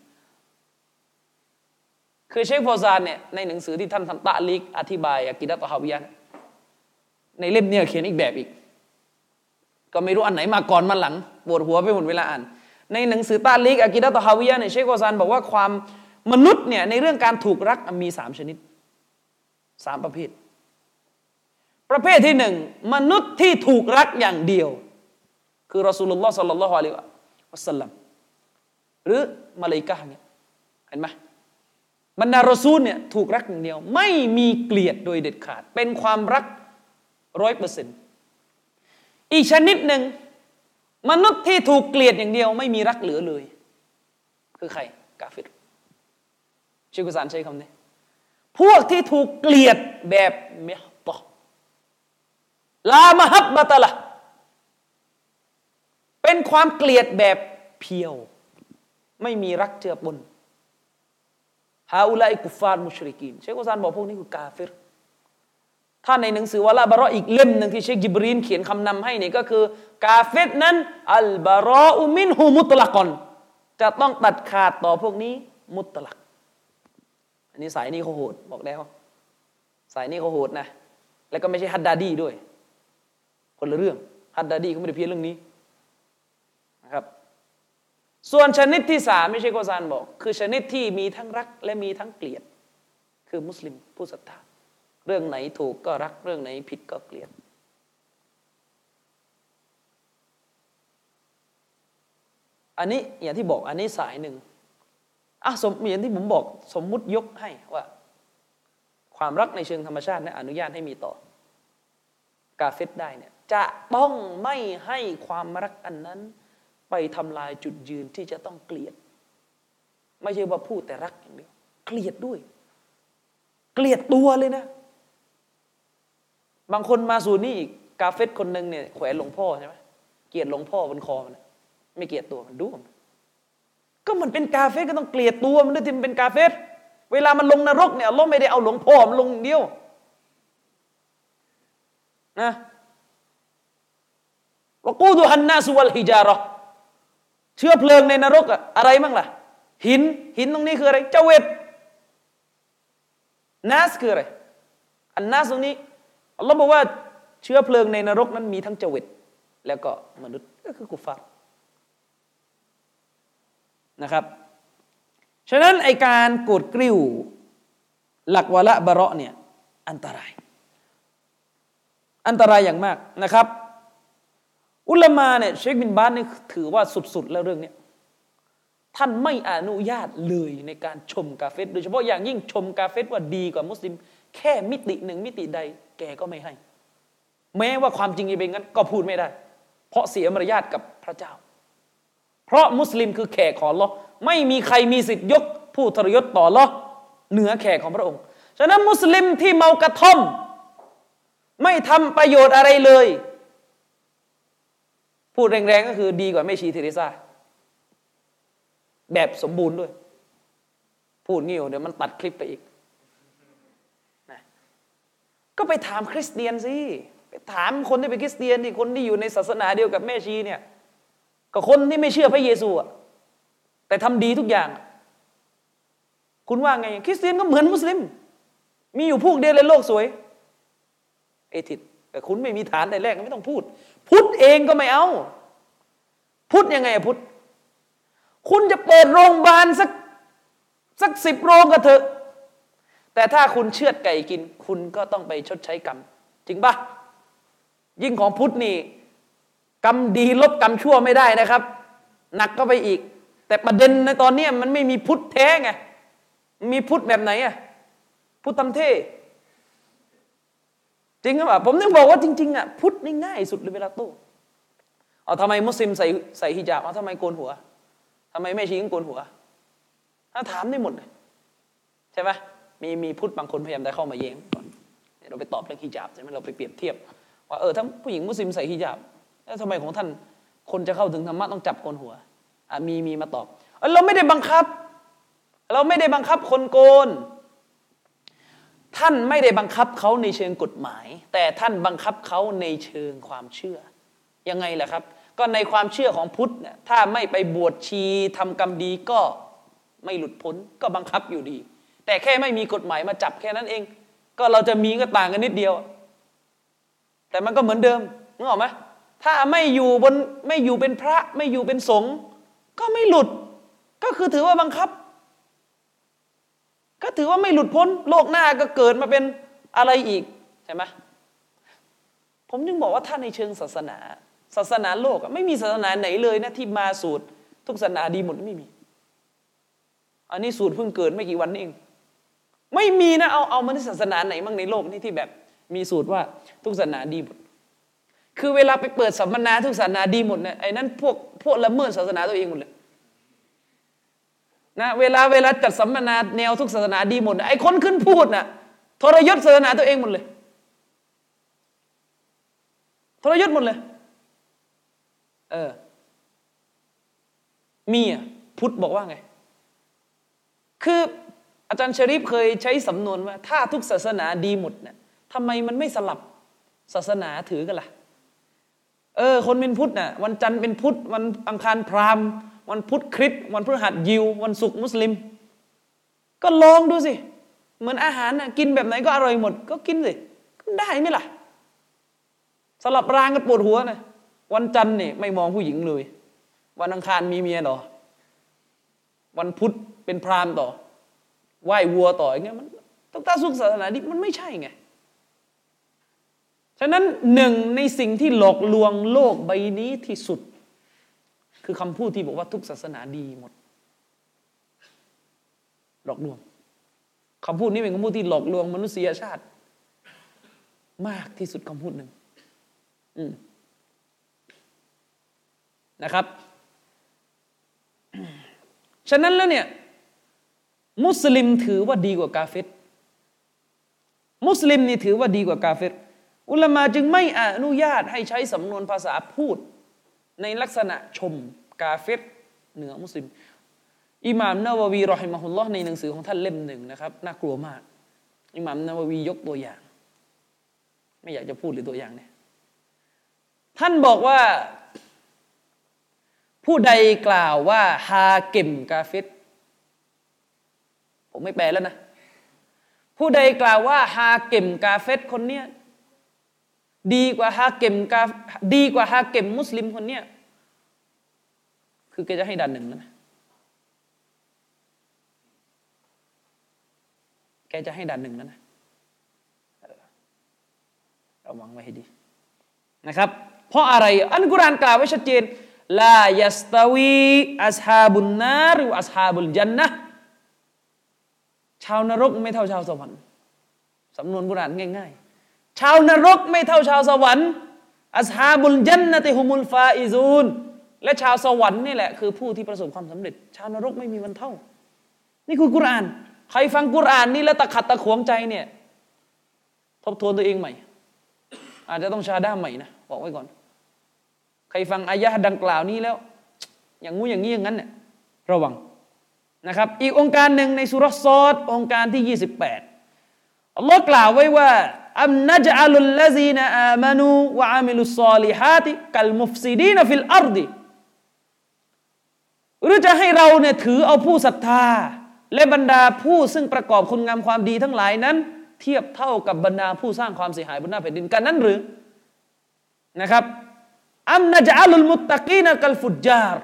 คือเชคฟอซานเนี่ยในหนังสือที่ท่านทำตะลิกอธิบายอากิดะตอฮาวิยันในเล่มนี้เขียนอีกแบบอีก ก็ไม่รู้อันไหนมาก่อนมาหลังปวดหัวไปหมดเวลาอ่าน ในหนังสือตาลิกอากิดะตอฮาวิยะเนี่ยเชคฟอซานบอกว่าความมนุษย์เนี่ยในเรื่องการถูกรักมีสามชนิดสามประเภท ประเภทที่หนึ่งมนุษย์ที่ถูกรักอย่างเดียว คือรอสูลุลลอฮ์สัลลัลลอฮุอะลัยฮิวะสัลลัมหรือมาเลกาเนี่ยเห็นไหมบรรดารอซูลเนี่ยถูกรักอย่างเดียว ไม่มีเกลียดโดยเด็ดขาด เป็นความรักร้อยเปอร์เซ็นต์อีกชนิดหนึ่ง มนุษย์ที่ถูกเกลียดอย่างเดียว ไม่มีรักเหลือเลย คือใคร กาฟิรชิกุสานใช้คำนี้ พวกที่ถูกเกลียดแบบเมตอลามฮับบะตะละเป็นความเกลียดแบบเพียว ไม่มีรักเจือปนฮาอุลัยกุฟารมุชริกีนเชคอุซานบอกพวกนี้คือกาเฟร ถ้าในหนังสือวะละบารออีกเล่มหนึ่งที่เชคจิบรีนเขียนคำนำให้นี่ก็คือ กาเฟรนั้น อัลบารออุมินฮูมุตละกอนจะต้องตัดขาดต่อพวกนี้มุตลัก อันนี้สายนี้เขาโหดบอกแล้ว สายนี้เขาโหดนะ แล้วก็ไม่ใช่ฮัดดาดีด้วย คนละเรื่องฮัดดาดีเขาไม่ได้เพี้ยนเรื่องนี้นะครับ ส่วนชนิดที่สามไม่ใช่โกซานบอก คือชนิดที่มีทั้งรักและมีทั้งเกลียด คือมุสลิมผู้ศรัทธา เรื่องไหนถูกก็รักเรื่องไหนผิดก็เกลียด อันนี้อย่างที่บอกอันนี้สายหนึ่งอะสมอย่างที่ผมบอกสมมุติยกให้ว่า ความรักในเชิงธรรมชาตินะอนุญาตให้มีต่อ กาเฟตได้เนี่ยจะต้องไม่ให้ความรักอันนั้น ไปทำลายจุดยืนที่จะต้องเกลียด ไม่ใช่ว่าพูดแต่รักอย่างเดียวเกลียดด้วย เกลียดตัวเลยนะ บางคนมาสู่นี่อีกกาเฟตคนหนึ่งเนี่ยแขวนหลวงพ่อใช่ไหมเกลียดหลวงพ่อบนคอมันไม่เกลียดตัวมันดูมันก็มันเป็นกาเฟตก็ต้องเกลียดตัวมันด้วยที่มันเป็นกาเฟตเวลามันลงนรกเนี่ยเราไม่ได้เอาหลวงพ่อมันลงเดียวนะว่ากูดูฮันนาสุวัลฮิจาระเชื้อเพลิงในนรกอะอะไรมั่งล่ะ หินหินตรงนี้คืออะไรเจเวตนัสคืออะไรอันนัสตรงนี้ อัลลอฮ์บอกว่าเชื้อเพลิงในนรกนั้นมีทั้งเจเวตแล้วก็มนุษย์ก็คือกุฟาร์นะครับ ฉะนั้นไอการกดกริ้วหลักวะละบะเราะเนี่ยอันตราย อันตรายอย่างมากนะครับ อุลามาเนี่ยเชคบินบาสนี่ยถือว่าสุดๆแล้วเรื่องนี้ท่านไม่อนุญาตเลยในการชมกาเฟตโดยเฉพาะอย่างยิ่งชมกาเฟตว่าดีกว่ามุสลิม แค่มิติหนึ่งมิติใด แกก็ไม่ให้ แม้ว่าความจริงจะเป็นงั้นก็พูดไม่ได้ เพราะเสียมารยาทกับพระเจ้า เพราะมุสลิมคือแขกของลอไม่มีใครมีสิทธิ์ยก ผู้ทรยศต่อลอเหนือแขกของพระองค์ ฉะนั้นมุสลิมที่เมากระท่อม ไม่ทำประโยชน์อะไรเลย พูดแรงๆก็คือดีกว่าแม่ชีเทเรซาแบบสมบูรณ์ด้วย พูดงี้เดี๋ยวมันตัดคลิปไปอีก ก็ไปถามคริสเตียนสิไปถามคนที่เป็นคริสเตียนที่คนที่อยู่ในศาสนาเดียวกับแม่ชีเนี่ยกับคนที่ไม่เชื่อพระเยซูอะแต่ทำดีทุกอย่าง คุณว่าไง คริสเตียนก็เหมือนมุสลิม มีอยู่พวกเดียวในโลกสวย เอทิดแต่คุณไม่มีฐานแต่แรกไม่ต้องพูด พุทธเองก็ไม่เอา พุทธยังไงอะพุทธคุณจะเปิดโรงพยาบาลสักสักสิบโรงก็เถอะ แต่ถ้าคุณเชือดไก่กิน คุณก็ต้องไปชดใช้กรรม จริงปะยิ่งของพุทธนี่กรรมดีลบกรรมชั่วไม่ได้นะครับ หนักก็ไปอีก แต่ประเด็นในตอนนี้มันไม่มีพุทธแท้ไงมีพุทธแบบไหนอะพุทธทำเท่จริงหรือเปล่าผมนึกบอกว่าจริงๆอะพุทธนี่ง่ายสุดเลยเวลาโต้เอาทำไมมุสลิมใส่ใส่ฮิญาบเอาทำไมโกนหัวทำไมแม่ชีต้องโกนหัวถ้าถามได้หมดเลยใช่ไหม มีมีพุทธบางคนพยายามจะเข้ามาเย้งก่อนเราไปตอบเรื่องฮิญาบใช่ไหมเราไปเปรียบเทียบ ว่าเออถ้าผู้หญิงมุสลิมใส่ฮิญาบแล้วทำไมของท่านคนจะเข้าถึงธรรมะต้องจับโกนหัวอะมีมีมาตอบเราไม่ได้บังคับ เราไม่ได้บังคับคนโกน ท่านไม่ได้บังคับเขาในเชิงกฎหมาย แต่ท่านบังคับเขาในเชิงความเชื่อ ยังไงล่ะครับ ก็ในความเชื่อของพุทธเนี่ยถ้าไม่ไปบวชชีทำกรรมดีก็ไม่หลุดพ้นก็บังคับอยู่ดี แต่แค่ไม่มีกฎหมายมาจับแค่นั้นเอง ก็เราจะมีก็ต่างกันนิดเดียว แต่มันก็เหมือนเดิมนึกออกไหมถ้าไม่อยู่บนไม่อยู่เป็นพระ ไม่อยู่เป็นสงฆ์ก็ไม่หลุด ก็คือถือว่าบังคับ ก็ถือว่าไม่หลุดพ้น โลกหน้าก็เกิดมาเป็นอะไรอีกใช่ไหมผมจึงบอกว่าถ้าในเชิงศาสนา ศาสนาโลกไม่มีศาสนาไหนเลยนะที่มาสูตร ทุกศาสนาดีหมดไม่มี อันนี้สูตรเพิ่งเกิดไม่กี่วันเอง ไม่มีนะเอาเอามาในศาสนาไหนบ้างในโลกนี่ที่แบบมีสูตรว่าทุกศาสนาดีหมด คือเวลาไปเปิดสัมมนาทุกศาสนาดีหมดเนี่ยไอ้นั้นพวกพวกละเมิดศาสนาตัวเองหมดเลยนะเวลาเวลาจัดสัมมนาแนวทุกศาสนาดีหมดไอ้คนขึ้นพูดน่ะทรยศศาสนาตัวเองหมดเลย ทรยศหมดเลย เออ มีอะพุทธบอกว่าไง คือ อาจารย์ชริปเคยใช้สำนวนว่า ถ้าทุกศาสนาดีหมดเนี่ยทำไมมันไม่สลับศาสนาถือกันล่ะ เออ คนเป็นพุทธน่ะวันจันทร์เป็นพุทธวันอังคารพราหมณ์ วันพุธคริสต์วันพฤหัสยิว วันศุกร์มุสลิม ก็ลองดูสิเหมือนอาหารน่ะกินแบบไหนก็อร่อยหมด ก็กินสิได้ไหมล่ะสลับรางกันปวดหัวนะวันจันทร์เนี่ยไม่มองผู้หญิงเลย วันอังคารมีเมียต่อ วันพุธเป็นพราหมณ์ต่อ ไหว้วัวต่ออย่างเงี้ยมันต้องตาสุขศาสนาดิมันไม่ใช่ไง ฉะนั้นหนึ่งในสิ่งที่หลอกลวงโลกใบนี้ที่สุด คือคำพูดที่บอกว่าทุกศาสนาดีหมด หลอกลวงคำพูดนี้เป็นคำพูดที่หลอกลวงมนุษยชาติ มากที่สุดคำพูดหนึ่งนะครับ ฉะนั้นแล้วเนี่ย มุสลิมถือว่าดีกว่ากาเฟตมุสลิมนี่ถือว่าดีกว่ากาเฟตอุลามาจึงไม่อนุญาตให้ใช้สำนวนภาษาพูด ในลักษณะชมกาเฟตเหนือมุสลิมอิหม่ามนาววีรอฮิมะฮุลลอฮ์ในหนังสือของท่านเล่มหนึ่งนะครับน่ากลัวมากอิหม่ามนาววียกตัวอย่าง ไม่อยากจะพูดหรือตัวอย่างเนี่ยท่านบอกว่า ผู้ใดกล่าวว่าฮาเก็มกาเฟต ผมไม่แปลแล้วนะ ผู้ใดกล่าวว่าฮาเก็มกาเฟตคนเนี้ยดีกว่าฮาเก็มกาดีกว่าฮาเก็มมุสลิมคนเนี้ยคือแกจะให้ดันหนึ่งนะแกจะให้ดันหนึ่งนะนะระวังไว้ให้ดีนะครับ เพราะอะไรอันกุรานกล่าวไว้ชัดเจนลายัสตาวีอัสฮาบุนนาหรืออัสฮาบุลจันนะ ชาวนรกไม่เท่าชาวสวรรค์สำนวนโบราณง่าย ๆ ชาวนรกไม่เท่าชาวสวรรค์อัสฮาบุลจันนะติฮุมุลฟาอิซูนและชาวสวรรค์นี่แหละคือผู้ที่ประสบความสำเร็จ ชาวนรกไม่มีวันเท่า นี่คือกุราน ใครฟังกุรานนี่แล้วตะขิดตะขวงใจเนี่ย ทบทวนตัวเองใหม่ อาจจะต้องชะฮาดะฮ์ใหม่นะบอกไว้ก่อน ใครฟังอายะดังกล่าวนี้แล้ว อย่างงูอย่างนี้อย่างนั้นเนี่ยระวัง นะครับอีกโองการหนึ่งในซูเราะฮ์ศอดโองการที่ 28อัลลอฮ์กล่าวไว้ว่าأم نجعل الذين آمنوا وعملوا الصالحات كالمفسدين في الأرضหรือจะให้เราเนี่ยถือเอาผู้ศรัทธา และบรรดาผู้ซึ่งประกอบคุณงามความดีทั้งหลายนั้น เทียบเท่ากับบรรดาผู้สร้างความเสียหายบนหน้าแผ่นดินกันนั้นหรือนะครับอัมนัจอัลุลมุตตะกีนกัลฟุจจาร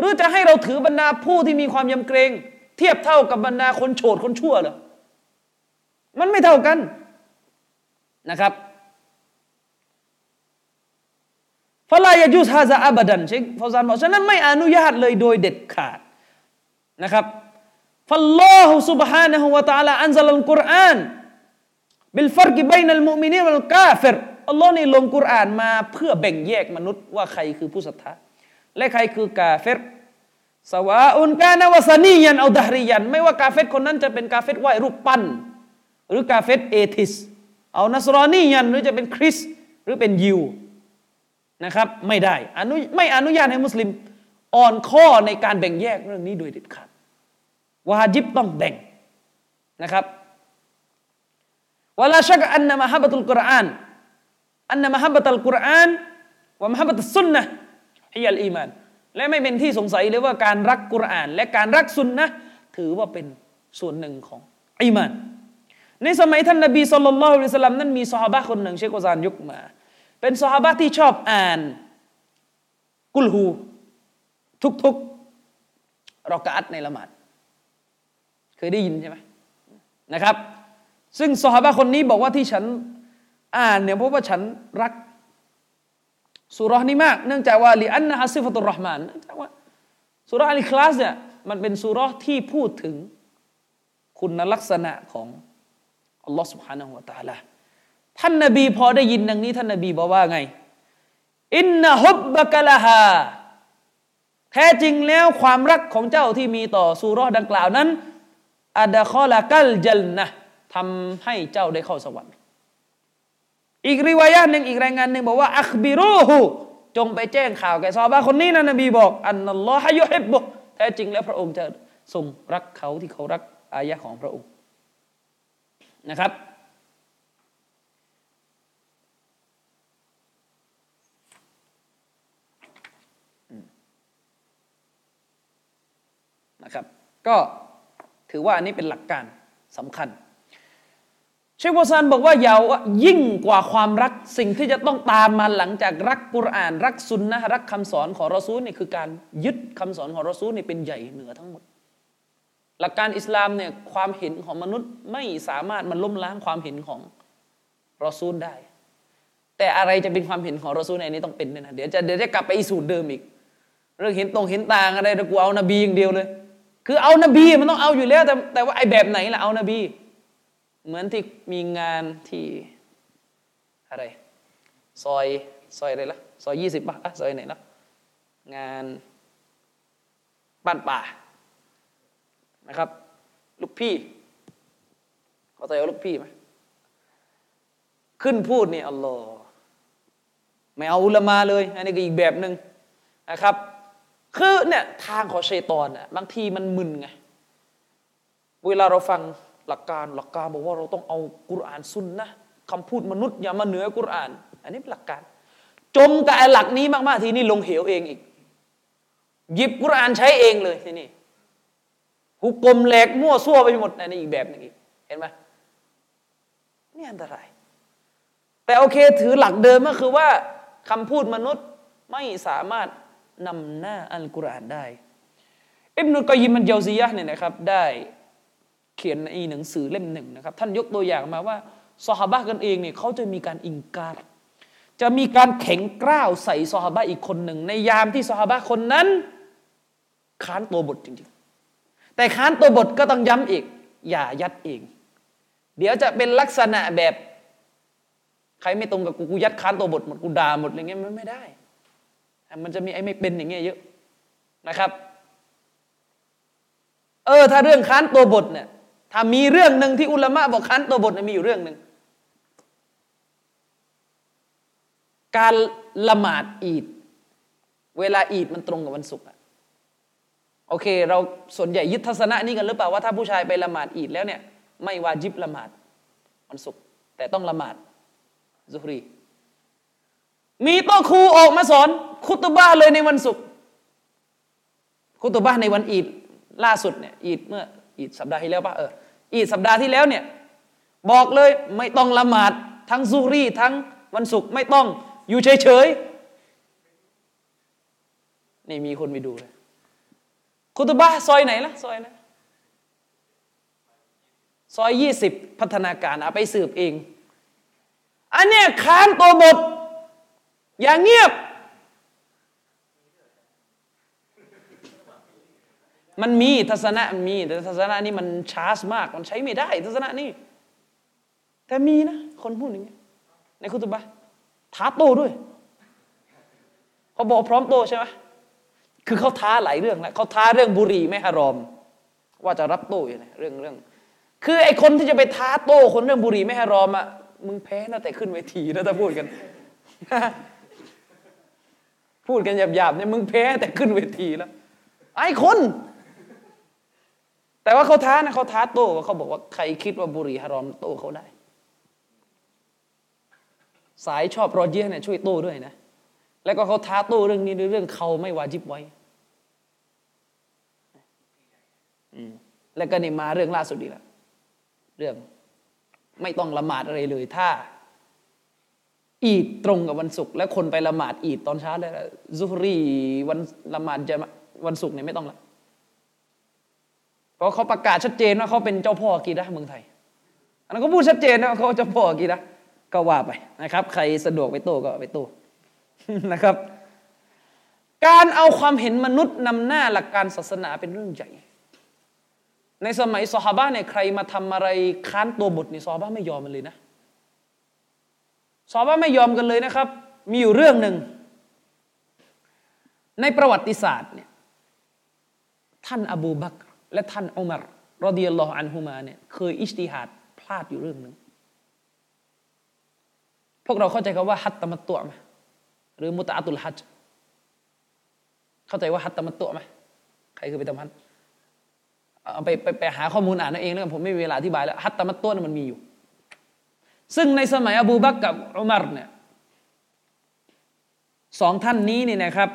หรือจะให้เราถือบรรดาผู้ที่มีความยำเกรง เทียบเท่ากับบรรดาคนโฉดคนชั่วหรอมันไม่เท่ากันนะครับفلا يجوز هذا أبداเชคฟาซานบอกฉะนั้นไม่อนุญาตเลยโดยเด็ดขาดนะครับفالله سبحانه وتعالى أنزل القرآن بالفرق بين المؤمن والكافرอัลลอฮ์นี่ลงกุรอานมาเพื่อแบ่งแยกมนุษย์ว่าใครคือผู้ศรัทธา และใครคือกาเฟร سواء كان وثنيا أو دهريا ไม่ว่ากาเฟรคนนั้นจะเป็นกาเฟรไหวรูปปั้น หรือกาเฟร atheist เอานัสรอนียันหรือจะเป็นคริสหรือเป็นยิวนะครับ ไม่ได้อนุไม่อนุญาตให้มุสลิมอ่อนข้อในการแบ่งแยกเรื่องนี้โดยเด็ดขาดวาจิบต้องแบ่งนะครับวลาชักอันนามะฮับตุลกุรอานอันนามะฮับตุลกุรอานวะมะฮับตุสุนนะ ฮิยัลอีมานและไม่เป็นที่สงสัยเลยว่าการรักกุรอาน และการรักสุนนะถือว่าเป็นส่วนหนึ่งของอีมาน ในสมัยท่านนบีสุลต่านละฮ์สลัมนั้นมีสหายคนหนึ่งเชคโกซานยกมา เป็นสหายที่ชอบอ่านกุลฮู ทุกๆรอกาอัตในละหมาดเคยได้ยินใช่ไหมนะครับ ซึ่งสหายคนนี้บอกว่าที่ฉันอ่านเนี่ยเพราะว่าฉันรัก สุรานี้มาก เนื่องจากว่าลีอันนะฮัสิฟตุรหมานเนื่องจากว่าสุราอัลคลาสเนี่ยมันเป็นสุราที่พูดถึงคุณลักษณะของอัลลอฮ์ سبحانه และ تعالى ท่านนบีพอได้ยินดังนี้ ท่านนบีบอกว่าไง อินนะฮุบบะกะละฮาแท้จริงแล้วความรักของเจ้าที่มีต่อสุรดังกล่าวนั้นอัดะคอละกัลจัลนะทำให้เจ้าได้เข้าสวรรค์ อีกริวายะหนึ่งอีกรายงานหนึ่งบอกว่าอัคบิรูฮูจงไปแจ้งข่าวแก่ซอบาคนนี้นะนบีบอก อันนัลลอฮฺยุฮิบบุแท้จริงแล้วพระองค์จะทรงรักเขาที่เขารักอายะของพระองค์นะครับ นะครับ ก็ถือว่าอันนี้เป็นหลักการสำคัญ เชควซานบอกว่าอย่ายิ่งกว่าความรักสิ่งที่จะต้องตามมาหลังจากรักกุรอาน รักสุนนะรักคำสอนของรอซูลนี่คือการยึดคำสอนของรอซูลนี่เป็นใหญ่เหนือทั้งหมด หลักการอิสลามเนี่ยความเห็นของมนุษย์ไม่สามารถมันล้มล้างความเห็นของรอซูลได้ แต่อะไรจะเป็นความเห็นของรอซูลในนี้ต้องเป็นเนี่ยนะเดี๋ยวจะเดี๋ยวจะกลับไปอีสูตรเดิมอีก เรื่องเห็นตรงเห็นต่างอะไรเดี๋ยวกูเอานบีอย่างเดียวเลย คือเอานบีมันต้องเอาอยู่แล้วแต่แต่ว่าไอ้แบบไหนล่ะเอานบี เหมือนที่มีงานที่อะไร ซอยซอยอะไรละซอยยี่สิบป่ะซอยไหนละงานบ้านป่านะครับ ลูกพี่เขาใจว่าลูกพี่ไหมขึ้นพูดนี่อัลลอฮ์ไม่เอาอุลมาเลย อันนี้ก็อีกแบบหนึ่งนะครับ คือเนี่ยทางของชัยตอนอะบางทีมันมึนไง เวลาเราฟัง หลักการหลักการบอกว่าเราต้องเอากุรานซุนนะคำพูดมนุษย์อย่ามาเหนือกุราน อันนี้เป็นหลักการ จมกับไอ้หลักนี้มากๆทีนี้ลงเหวเองอีก หยิบกุรานใช้เองเลยทีนี้หุกกลมแหลกมั่วซั่วไปหมดอันนี้อีกแบบหนึงอีกเห็นไหมนี่อันตราย แต่โอเคถือหลักเดิมก็คือว่าคำพูดมนุษย์ไม่สามารถนำหน้าอัลกุรอานได้อิบนุกอยิมมันเยาซียะเนี่ยนะครับได้ เขียนในหนังสือเล่มหนึ่งนะครับ ท่านยกตัวอย่างมาว่าซอฮาบะกันเองเนี่ยเขาจะมีการอิงการ จะมีการแข็งกร้าวใส่ซอฮาบะอีกคนหนึ่ง ในยามที่ซอฮาบะคนนั้น ค้านตัวบทจริงๆ แต่ค้านตัวบทก็ต้องย้ำอีก อย่ายัดเอง เดี๋ยวจะเป็นลักษณะแบบใครไม่ตรงกับกูกูยัดค้านตัวบทหมดกูด่าหมดอะไรเงี้ยมันไม่ได้ มันจะมีไอ้ไม่เป็นอย่างเงี้ยเยอะนะครับ เออ ถ้าเรื่องค้านตัวบทเนี่ย ถ้ามีเรื่องหนึ่งที่อุลามะบอกค้านตัวบทมีอยู่เรื่องหนึ่งการละหมาดอีด เวลาอีดมันตรงกับวันศุกร์อะโอเค เราส่วนใหญ่ยึดทัศนะนี้กันหรือเปล่าว่าถ้าผู้ชายไปละหมาดอีดแล้วเนี่ย ไม่วาจิบละหมาดวันศุกร์แต่ต้องละหมาดซุฮรี มีโต๊ะครูออกมาสอน คุตบ้าเลยในวันศุกร์คุตบ้าในวันอีดล่าสุดเนี่ยอีดเมื่อ อีดสัปดาห์ที่แล้วป่ะเอออีดสัปดาห์ที่แล้วเนี่ยบอกเลยไม่ต้องละหมาดทั้งซุฮรีทั้งวันศุกร์ไม่ต้องอยู่เฉยๆนี่มีคนไปดูเลยคุตบ้าซอยไหนล่ะซอยนะซอยยี่สิบพัฒนาการเอาไปสืบเอง อันเนี้ยค้านตัวบทอย่างเงียบ มันมีทัศนะมี แต่ทัศนะนี้มันชาร์จมาก มันใช้ไม่ได้ ทัศนะนี้แต่มีนะ คนพูดอย่างนี้ยในคุตบะท้าโตด้วยเขาบอกพร้อมโตใช่ไหมคือเขาท้าหลายเรื่องแล้วเขาท้าเรื่องบุหรี่ไม่ฮารอม ว่าจะรับโต้ยังไงเรื่องเรื่อง คือไอ้คนที่จะไปท้าโต้คนเรื่องบุหรี่ไม่ฮารอมอะมึงแพ้นะแต่ขึ้นเวทีนะถ้าพูดกัน พูดกันหยาบๆเนี่ยมึงแพ้แต่ขึ้นเวทีแล้ว ไอ้คน แต่ว่าเขาท้านะเขาท้าโต้เขาบอกว่าใครคิดว่าบุหรี่ฮารอมโต้เขาได้ สายชอบรอเยียเนี่ยช่วยโต้ด้วยนะ แล้วก็เขาท้าโต้เรื่องนี้ด้วยเรื่องเขาไม่วาจิบไว้แล้วก็นี่มาเรื่องล่าสุดดีล้วเรื่องไม่ต้องละหมาดอะไรเลย ถ้า อีดตรงกับวันศุกร์แล้วคนไปละหมาดอีดตอนเช้าแล้วซุฮรีวันละหมาดจะวันศุกร์เนี่ยไม่ต้องละ เพราะเขาประกาศชัดเจนว่าเขาเป็นเจ้าพ่อกีดะเมืองไทย อันนั้นก็พูดชัดเจนนะเขาเจ้าพ่อกีดะก็ว่าไปนะครับ ใครสะดวกไปโต้ก็ไปโต้นะครับ การเอาความเห็นมนุษย์นำหน้าหลักการศาสนาเป็นเรื่องใหญ่ ในสมัยซอฮาบะเนี่ยใครมาทำอะไรค้านตัวบทนี่ซอฮาบะไม่ยอมมันเลยนะซอฮาบะไม่ยอมกันเลยนะครับ มีอยู่เรื่องหนึ่งในประวัติศาสตร์เนี่ยท่านอบูบักร และท่านอุมารรอดิยัลลอฮอันฮุมาเนี่ยเคยอิสติฮัดพลาดอยู่เรื่องหนึ่งพวกเราเข้าใจคำว่าฮัตตมัตตุไหมหรือมุตะอัตุลฮัจเข้าใจว่าฮัตตมัตตุไหมใครเคยไปทำฮัจเอาไปไปไปหาข้อมูลอ่านเอาเองแล้วกันผมไม่มีเวลาอธิบายแล้วฮัตตมัตตัวนั้นมันมีอยู่ ซึ่งในสมัยอบูบักกับอุมัรเนี่ยสองท่านนี้นี่นะครับ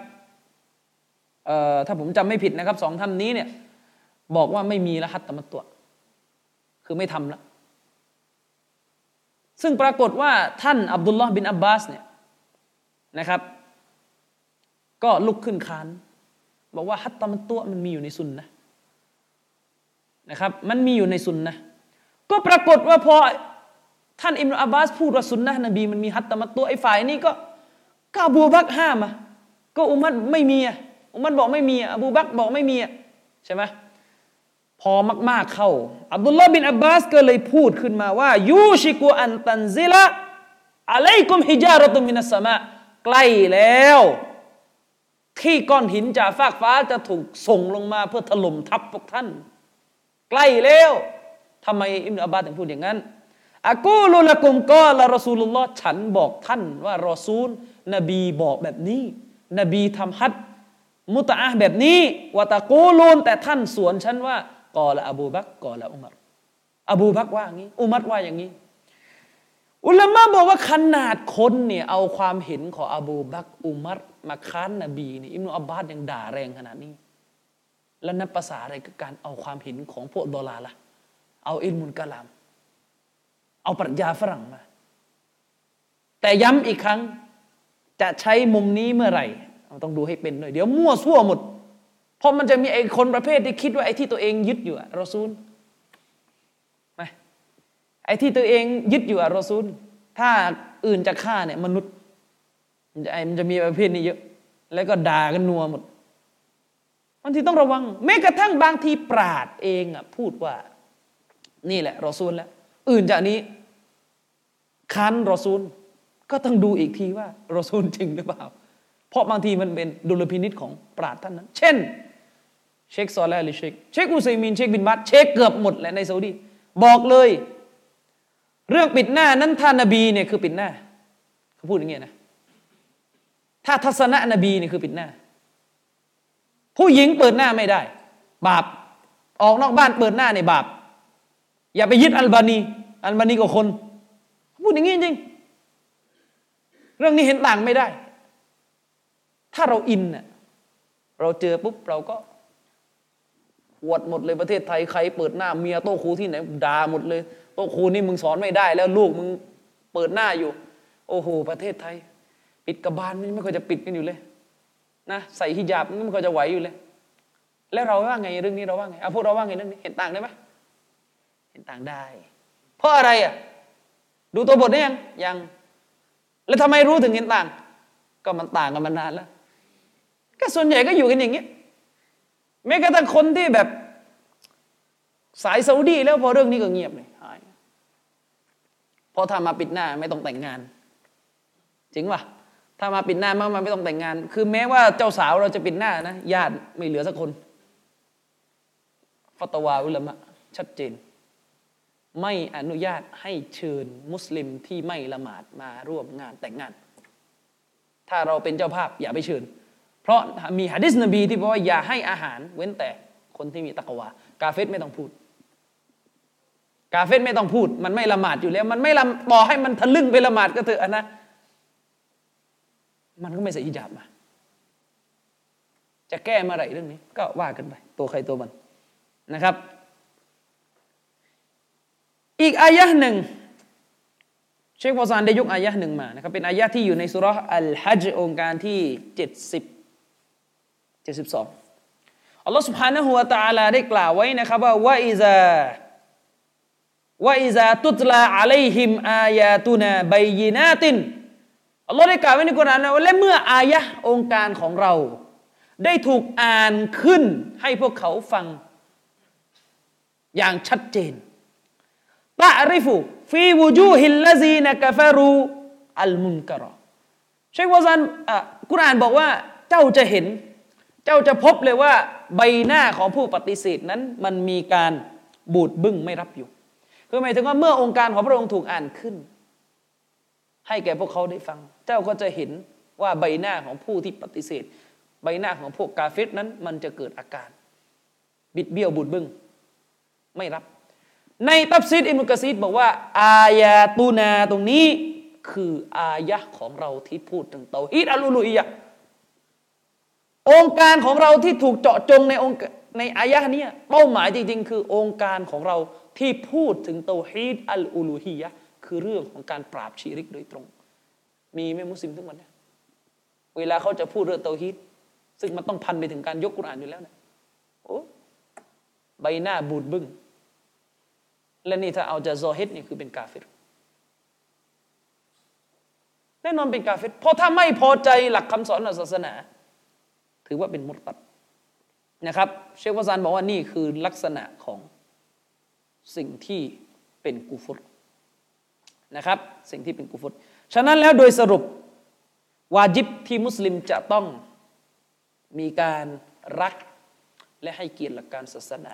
ถ้าผมจำไม่ผิดนะครับสองท่านนี้เนี่ย บอกว่าไม่มีละฮัตตมัตตัว คือไม่ทำละ ซึ่งปรากฏว่าท่านอับดุลลอฮ์บินอับบาสเนี่ยนะครับ ก็ลุกขึ้นค้าน บอกว่าฮัตตมัตตัวมันมีอยู่ในสุนนะนะครับ มันมีอยู่ในสุนนะก็ปรากฏว่าพอท่านอิมรุอับบาสพูดว่าสุนนะนบีมันมีฮัตตมัตตัวไอ้ฝ่ายนี้ก็ก็อบูบักห้ามอะก็อุมัดไม่มีอะอุมัดบอกไม่มีอะอบูบักบอกไม่มีอะใช่ไหม พอมาก ๆเข้า อับดุลลอฮ์บินอับบาสก็เลยพูดขึ้นมาว่า ยูชิกุอันตันซิละอะลัยกุมฮิจารตุมินัสมะใกล้แล้ว ที่ก้อนหินจากฟากฟ้าจะถูกส่งลงมาเพื่อถล่มทับพวกท่าน ใกล้แล้วทำไมอิมรุอับบาสถึงพูดอย่างนั้นอากูลุละกุมก็ละรอซูลุลลอฮ์ฉันบอกท่าน ว่ารอซูล นบีบอกแบบนี้ นบีทำฮัดมุตะอะแบบนี้วะตะกูลูนแต่ท่านสวนฉันว่า กอละอบูบักกอละอุมัรอบูบักว่าอย่างนี้ อุมัรว่าอย่างนี้ อุลามะบอกว่าขนาดคนเนี่ยเอาความเห็นของอบูบักอุมัรมาค้านนบีนี่อิมนุอับบาสยังด่าแรงขนาดนี้ แล้วนับภาษาอะไรกับการเอาความเห็นของพวกดอลาละเอาอิลมุลกะลาม เอาปรัชญาฝรั่งมา แต่ย้ำอีกครั้งจะใช้มุมนี้เมื่อไหร่ ต้องดูให้เป็นด้วยเดี๋ยวมั่วซั่วหมด ราะมันจะมีไอ้คนประเภทที่คิดว่าไอ้ที่ตัวเองยึดอยู่อะรอซูลไหมไอ้ที่ตัวเองยึดอยู่อะรอซูล ถ้าอื่นจะฆ่าเนี่ยมนุษย์มันจะไอ้มันจะมีประเภทนี้เยอะ แล้วก็ด่ากันนัวหมดบางทีต้องระวัง แม้กระทั่งบางทีปราดเองอะพูดว่า นี่แหละรอซูลแล้ว อื่นจากนี้คันรอซูล ก็ต้องดูอีกทีว่ารอซูลจริงหรือเปล่า เพราะบางทีมันเป็นดุลพินิจของปราชญ์ท่านนั้น เช่น เชคซอลและหรือเชคเชคอุซัยมินเชคบินบาสเชคเกือบหมดแหละในซาอุดีบอกเลย เรื่องปิดหน้านั้นท่านนบีเนี่ยคือปิดหน้าเขาพูดอย่างเงี้ยนะถ้าทัศนะนบีเนี่ยคือปิดหน้า ผู้หญิงเปิดหน้าไม่ได้ บาปออกนอกบ้านเปิดหน้าในบาป อย่าไปยึดอัลบานี อัลบานีกับคน พูดอย่างนี้จริง เรื่องนี้เห็นต่างไม่ได้ ถ้าเราอินเน่ะเราเจอปุ๊บเราก็ หวดหมดเลยประเทศไทยใครเปิดหน้าเมียโต๊ะครูที่ไหนด่าหมดเลย โต๊ะครูนี่มึงสอนไม่ได้ แล้วลูกมึงเปิดหน้าอยู่ โอ้โหประเทศไทย ปิดกระบาลไม่ค่อยจะปิดกันอยู่เลยนะใส่ฮิญาบไม่ค่อยจะไหวอยู่เลย แล้วเราว่าไงเรื่องนี้เราว่าไงเอาพวกเราว่าไงเรื่องนี้เห็นต่างได้ไหมเห็นต่างได้ เพราะอะไรอะดูตัวบทได้ยังยัง แล้วทำไมรู้ถึงเห็นต่าง ก็มันต่างกันมานานแล้วก็ส่วนใหญ่ก็อยู่กันอย่างเงี้ย แม้กระทั่งคนที่แบบสายซาอุดีแล้วพอเรื่องนี้ก็เงียบเลยหายพอถ้ามาปิดหน้าไม่ต้องแต่งงาน จริงปะถ้ามาปิดหน้ามากมาไม่ต้องแต่งงาน คือแม้ว่าเจ้าสาวเราจะปิดหน้านะญาติไม่เหลือสักคนฟัตวาอุลามะชัดเจน ไม่อนุญาตให้เชิญมุสลิมที่ไม่ละหมาดมาร่วมงานแต่งงาน ถ้าเราเป็นเจ้าภาพอย่าไปเชิญ เพราะมีฮะดิษนบีที่บอกว่าอย่าให้อาหารเว้นแต่คนที่มีตะกวากาเฟตไม่ต้องพูด กาเฟตไม่ต้องพูด มันไม่ละหมาดอยู่แล้ว มันไม่ละต่อให้มันทะลึ่งไปละหมาดก็เถอะนะ มันก็ไม่ใส่อิจาบมา จะแก้เมื่อไหร่เรื่องนี้ ก็ว่ากันไป ตัวใครตัวมันนะครับ อีกอายะหนึ่งเชคฟอซานได้ยกอายะหนึ่งมานะครับเป็นอายะที่อยู่ในสุรษอัลฮัจองค์การที่เจ็ดสิบเจ็ดสิบสองอัลลอฮฺ سبحانه และ تعالى ได้กล่าวไว้นะครับว่าว่าอิซาว่าอิซาตุตลาอะลัยฮิมอายาตุนาบยินาตินอัลลอฮ์ได้กล่าวไว้ในกุรอานว่าและเมื่ออายะองค์การของเรา ได้ถูกอ่านขึ้นให้พวกเขาฟังอย่างชัดเจนตะริฟุฟีวูจูฮิลลซีนกฟารูอัลมุนกรอเชควาซันกุรอานบอกว่าเจ้าจะเห็น เจ้าจะพบเลยว่าใบหน้าของผู้ปฏิเสธนั้นมันมีการบูดบึ้งไม่รับอยู่ คือหมายถึงว่าเมื่อองค์การของพระองค์ถูกอ่านขึ้น ให้แก่พวกเขาได้ฟัง เจ้าก็จะเห็นว่าใบหน้าของผู้ที่ปฏิเสธ ใบหน้าของพวกกาเฟตนั้น มันจะเกิดอาการ บิดเบี้ยวบูดบึ้งไม่รับ ในตับซีดอิมุกะซีดบอกว่า อายาตูนาตรงนี้คืออายะของเราที่พูดถึงเตาฮีดอัลลูลุอียะ องค์การของเราที่ถูกเจาะจงในองค์ในอายะนี้เป้าหมายจริง ๆ คือองค์การของเราที่พูดถึงเตฮีดอัลอูลูฮียะคือเรื่องของการปราบชีริกโดยตรง มีไหมมุสลิมทุกวันเนี่ยเวลาเขาจะพูดเรื่องเตฮีดซึ่งมันต้องพันไปถึงการยกกุรอานอยู่แล้วนะโอ้ใบหน้าบูดบึง้งและนี่ถ้าเอาจะซอฮิดนี่คือเป็นกาเฟรแน่นอนเป็นกาเฟรเพราะถ้าไม่พอใจหลักคำสอนศาสนา ถือว่าเป็นมุตตัดนะครับ เชควาซานบอกว่านี่คือลักษณะของสิ่งที่เป็นกูฟรนะครับ สิ่งที่เป็นกูฟรฉะนั้นแล้วโดยสรุปวาจิบที่มุสลิมจะต้องมีการรักและให้เกียรติหลักการศาสนา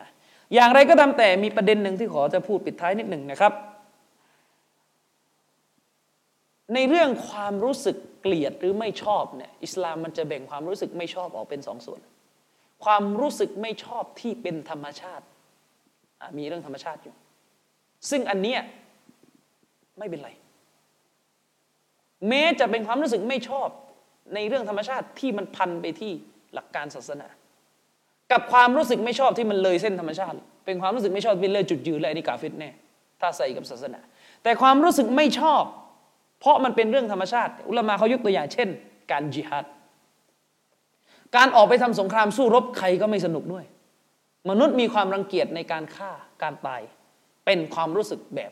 อย่างไรก็ตามแต่มีประเด็นหนึ่งที่ขอจะพูดปิดท้ายนิดหนึ่งนะครับ ในเรื่องความรู้สึก เกลียดหรือไม่ชอบเนี่ยอิสลามมันจะแบ่งความรู้สึกไม่ชอบออกเป็นสองส่วน ความรู้สึกไม่ชอบที่เป็นธรรมชาติ มีเรื่องธรรมชาติอยู่ ซึ่งอันเนี้ยไม่เป็นไร แม้จะเป็นความรู้สึกไม่ชอบในเรื่องธรรมชาติที่มันพันไปที่หลักการศาสนา กับความรู้สึกไม่ชอบที่มันเลยเส้นธรรมชาติ เป็นความรู้สึกไม่ชอบเป็นเลยจุดยืนและนี่กาฟิดแน่ถ้าใส่กับศาสนา แต่ความรู้สึกไม่ชอบ เพราะมันเป็นเรื่องธรรมชาติ อุลามาเขายกตัวอย่างเช่น การจิฮัดการออกไปทำสงครามสู้รบใครก็ไม่สนุกด้วย มนุษย์มีความรังเกียจในการฆ่าการตาย เป็นความรู้สึกแบบ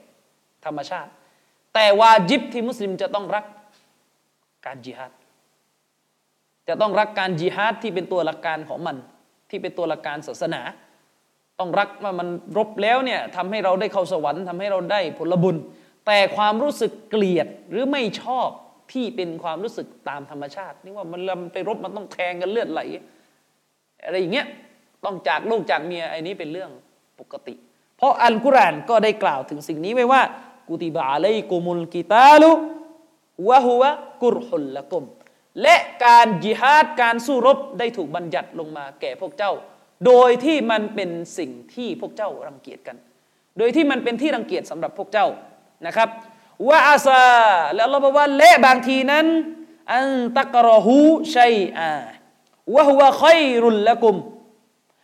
ธรรมชาติ แต่วาจิบที่มุสลิมจะต้องรักการจิฮัดจะต้องรักการจิฮัดที่เป็นตัวหลักการของมัน ที่เป็นตัวหลักการศาสนา ต้องรักว่ามันรบแล้วเนี่ยทำให้เราได้เข้าสวรรค์ทำให้เราได้ผลบุญ แต่ความรู้สึกเกลียดหรือไม่ชอบที่เป็นความรู้สึกตามธรรมชาตินี่ว่ามันไปรบมันต้องแทงกันเลือดไหล อะไรอย่างเงี้ยต้องจากลูกจากเมียไอ้นี้เป็นเรื่องปกติ เพราะอัลกุรอานก็ได้กล่าวถึงสิ่งนี้ไว้ว่า กุติบะอะลัยกุมุลกิตาลุวะฮุวะกุรฮุลละกุม และการยิฮาดการสู้รบได้ถูกบัญญัติลงมาแก่พวกเจ้า โดยที่มันเป็นสิ่งที่พวกเจ้ารังเกียจกัน โดยที่มันเป็นที่รังเกียจสำหรับพวกเจ้า นะครับว่าอาซาแล้วเราบอกว่าและบางทีนั้น อันตักรอหูชัยอาวะฮุวะคอยรุลละกุม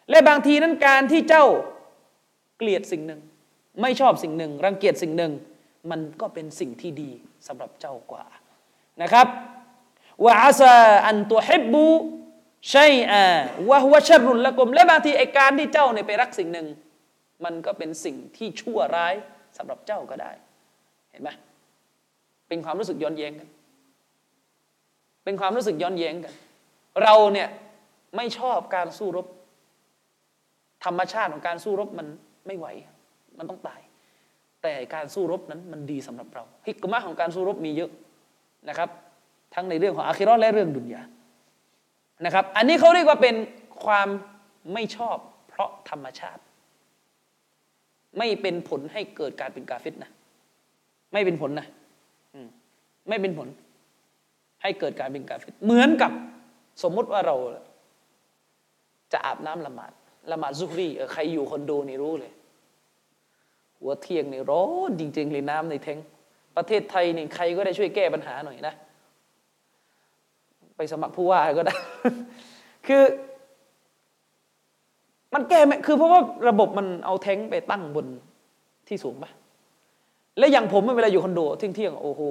และบางทีนั้นการที่เจ้าเกลียดสิ่งหนึ่ง ไม่ชอบสิ่งหนึ่ง รังเกียจสิ่งหนึ่ง มันก็เป็นสิ่งที่ดีสำหรับเจ้ากว่านะครับว่าอาซาอันตัวฮิบบูชัยอาวะฮุวะชรุลละกุม และบางทีไอการที่เจ้าเนี่ยไปรักสิ่งหนึ่ง มันก็เป็นสิ่งที่ชั่วร้ายสำหรับเจ้าก็ได้ ห็นไหมเป็นความรู้สึกย้อนแย้งกัน เป็นความรู้สึกย้อนแย้งกัน เราเนี่ยไม่ชอบการสู้รบ ธรรมชาติของการสู้รบมันไม่ไหว มันต้องตาย แต่การสู้รบนั้นมันดีสำหรับเราฮิกมะของการสู้รบมีเยอะนะครับ ทั้งในเรื่องของอาคิรอและเรื่องดุนยานะครับ อันนี้เขาเรียกว่าเป็นความไม่ชอบเพราะธรรมชาติ ไม่เป็นผลให้เกิดการเป็นกาฟิดนะ ไม่เป็นผลนะไม่เป็นผล ให้เกิดการเป็นกาฟิดเหมือนกับสมมุติว่าเราจะอาบน้ำละหมาดละหมาดซุฮรีใครอยู่คอนโดนี่รู้เลย หัวเที่ยงนี่ร้อนจริงๆเลยน้ำในแทงประเทศไทยนี่ใครก็ได้ช่วยแก้ปัญหาหน่อยนะ ไปสมัครผู้ว่าก็ได้ คือ มันแก้ไม่คือเพราะว่าระบบมันเอาแท้งไปตั้งบนที่สูงปะ และอย่างผมเวลาอยู่คอนโดเที่ยงเที่ยงโอ้โห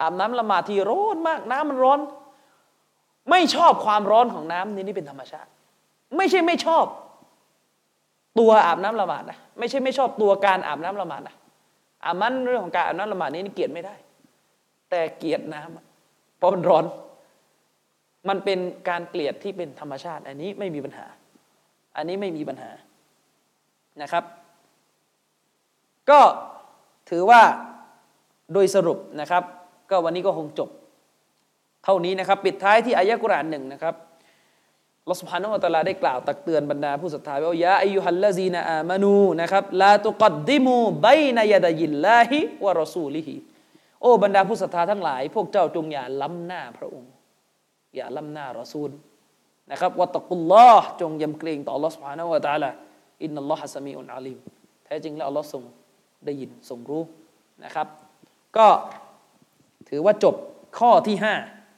อาบน้ำละหมาดทีร้อนมาก น้ำมันร้อน ไม่ชอบความร้อนของน้ำนี่นี่เป็นธรรมชาติ ไม่ใช่ไม่ชอบ ตัวอาบน้ำละหมาดนะไม่ใช่ไม่ชอบตัวการอาบน้ำละหมาดนะอามันเรื่องของการอาบน้ำละหมาดนี้นี่เกลียดไม่ได้ แต่เกลียดน้ำเพราะมันร้อน มันเป็นการเกลียดที่เป็นธรรมชาติ อันนี้ไม่มีปัญหา อันนี้ไม่มีปัญหานะครับ ก็ถือว่าโดยสรุปนะครับ ก็วันนี้ก็คงจบ เท่านี้นะครับ ปิดท้ายที่อายะกุรานหนึ่งนะครับลอสุภานุอัตลาได้กล่าวตักเตือนบรรดาผู้ศรัทธาว่ายะอายุฮัลลาซีนาอามานูนะครับลาตุกัดดิมูبين يدي الله ورسولهโอ้บรรดาผู้ศรัทธาทั้งหลาย พวกเจ้าจงอย่าล้ำหน้าพระองค์ อย่าล้ำหน้ารอซูลนะครับواتقوا اللهจงยำเกรงต่อالله سبحانه وتعالى إن الله سميع عليمแท้จริงแล้วอัลลอฮ์ทรง ได้ยินทรงรู้นะครับ ก็ถือว่าจบข้อที่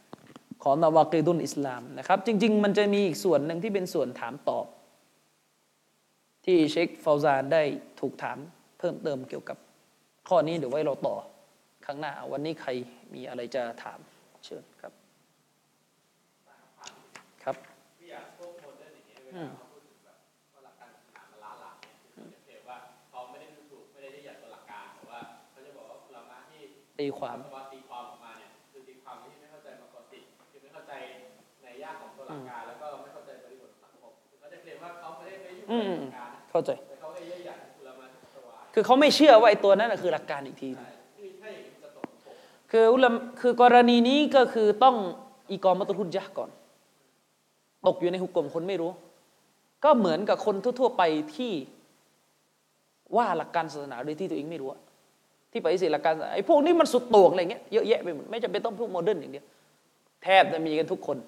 5 ของنواقض الإسلامนะครับ จริง ๆ มันจะมีอีกส่วนหนึ่งที่เป็นส่วนถามตอบ ที่เชคฟาวซานได้ถูกถามเพิ่มเติมเกี่ยวกับข้อนี้เดี๋ยวไว้เราต่อข้งหน้า วันนี้ใครมีอะไรจะถามเชิญครับครับ ตีความสวาตีความออกมาเนี่ยคือตีความที่ไม่เข้าใจมาก่อนติคือไม่เข้าใจในยากของตัวหลักการแล้วก็ไม่เข้าใจบริบทสังคมคือเขาจะเคลมว่าเขาไม่ได้ไม่ยุ่งอืกับมหลักการนะเข้าใจแต่เขาได้ยัดยัดอุลามะที่สวาคือเขาไม่เชื่อว่าไอ้ตัวนั้นนะคือหลักการอีกทีหนึ่งที่ถ้าอย่างนี้มันจะตกปกคืออุลามคือกรณีนี้ก็คือต้องอีกอมัตุลฮุจญะห์ก่อน ตกอยู่ในหุกกลมคนไม่รู้ ก็เหมือนกับคนทั่ว ๆ ไปที่ว่าหลักการศาสนาโดยที่ตัวเองไม่รู้อะ ที่ปฏิเสธหลักการไอ้พวกนี้มันสุดโต่งอะไรเงี้ยเยอะแยะไปหมดไม่จำเป็นต้องพวกโมเดิร์นอย่างเดียวแทบจะมีกันทุกคน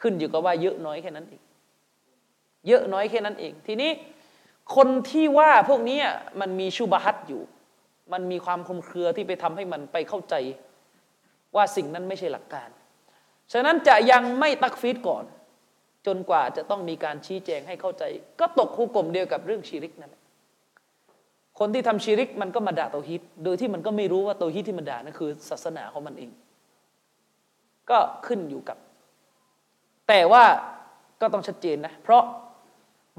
ขึ้นอยู่กับว่าเยอะน้อยแค่นั้นเองเยอะน้อยแค่นั้นเอง ทีนี้คนที่ว่าพวกนี้อะมันมีชูบะฮัตอยู่ มันมีความคลุมเครือที่ไปทำให้มันไปเข้าใจ ว่าสิ่งนั้นไม่ใช่หลักการ ฉะนั้นจะยังไม่ตักฟีดก่อน จนกว่าจะต้องมีการชี้แจงให้เข้าใจ ก็ตกคู่กลมเดียวกับเรื่องชีริกนั่นแหละ คนที่ทำชีริกมันก็มาด่าเตาฮิดโดยที่มันก็ไม่รู้ว่าเตาฮิดที่มันด่านั่นคือ ศาสนาของมันเอง ก็ขึ้นอยู่กับ แต่ว่าก็ต้องชัดเจนนะ เพราะ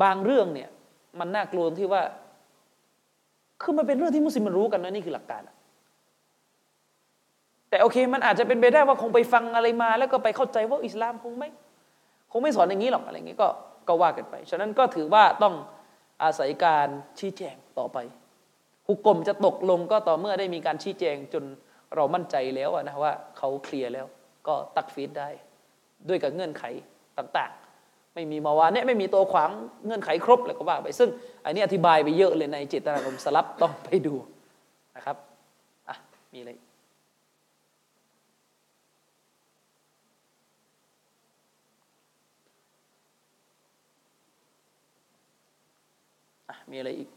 บางเรื่องเนี่ย มันน่ากลัวที่ว่า คือมันเป็นเรื่องที่มุสลิมมันรู้กันนะนี่คือหลักการอะแต่โอเค มันอาจจะเป็นไปได้ว่าคงไปฟังอะไรมา แล้วก็ไปเข้าใจว่าอิสลามคงไม่ คงไม่สอนอย่างนี้หรอกอะไรอย่างนี้ก็ก็ว่ากันไป ฉะนั้นก็ถือว่าต้องอาศัยการชี้แจงต่อไป หุกกลมจะตกลงก็ต่อเมื่อได้มีการชี้แจงจนเรามั่นใจแล้วนะว่าเขาเคลียร์แล้วก็ตักฟีดได้ ด้วยกับเงื่อนไขต่างๆ ไม่มีมาวาเนี่ยไม่มีตัวขวางเงื่อนไขครบแล้วก็ว่าไป ซึ่งอันนี้อธิบายไปเยอะเลยในเจตนารมณ์สลับต้องไปดูนะครับอะมีอะไรอะมีอะไรอีก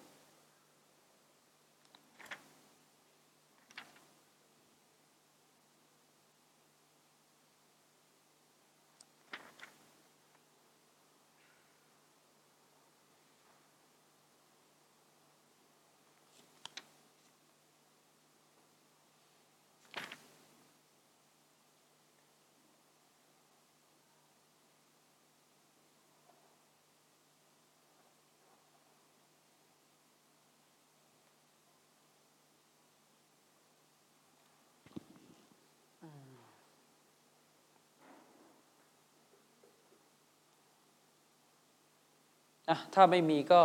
อ่ะถ้าไม่มีก็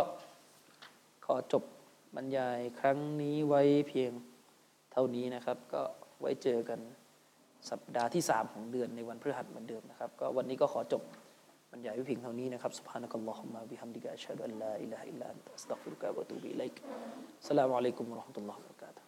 ขอจบบรรยายครั้งนี้ไว้เพียงเท่านี้นะครับ ก็ไว้เจอกันสัปดาห์ที่ 3 ของเดือนในวันพฤหัสเหมือนเดิมนะครับ ก็วันนี้ก็ขอจบบรรยายไว้เพียงเท่านี้นะครับ سبحانك اللهم وبحمدك أشهد أن لا إله إلا أنت أستغفرك وأتوب إليك السلام عليكم ورحمة الله وبركاته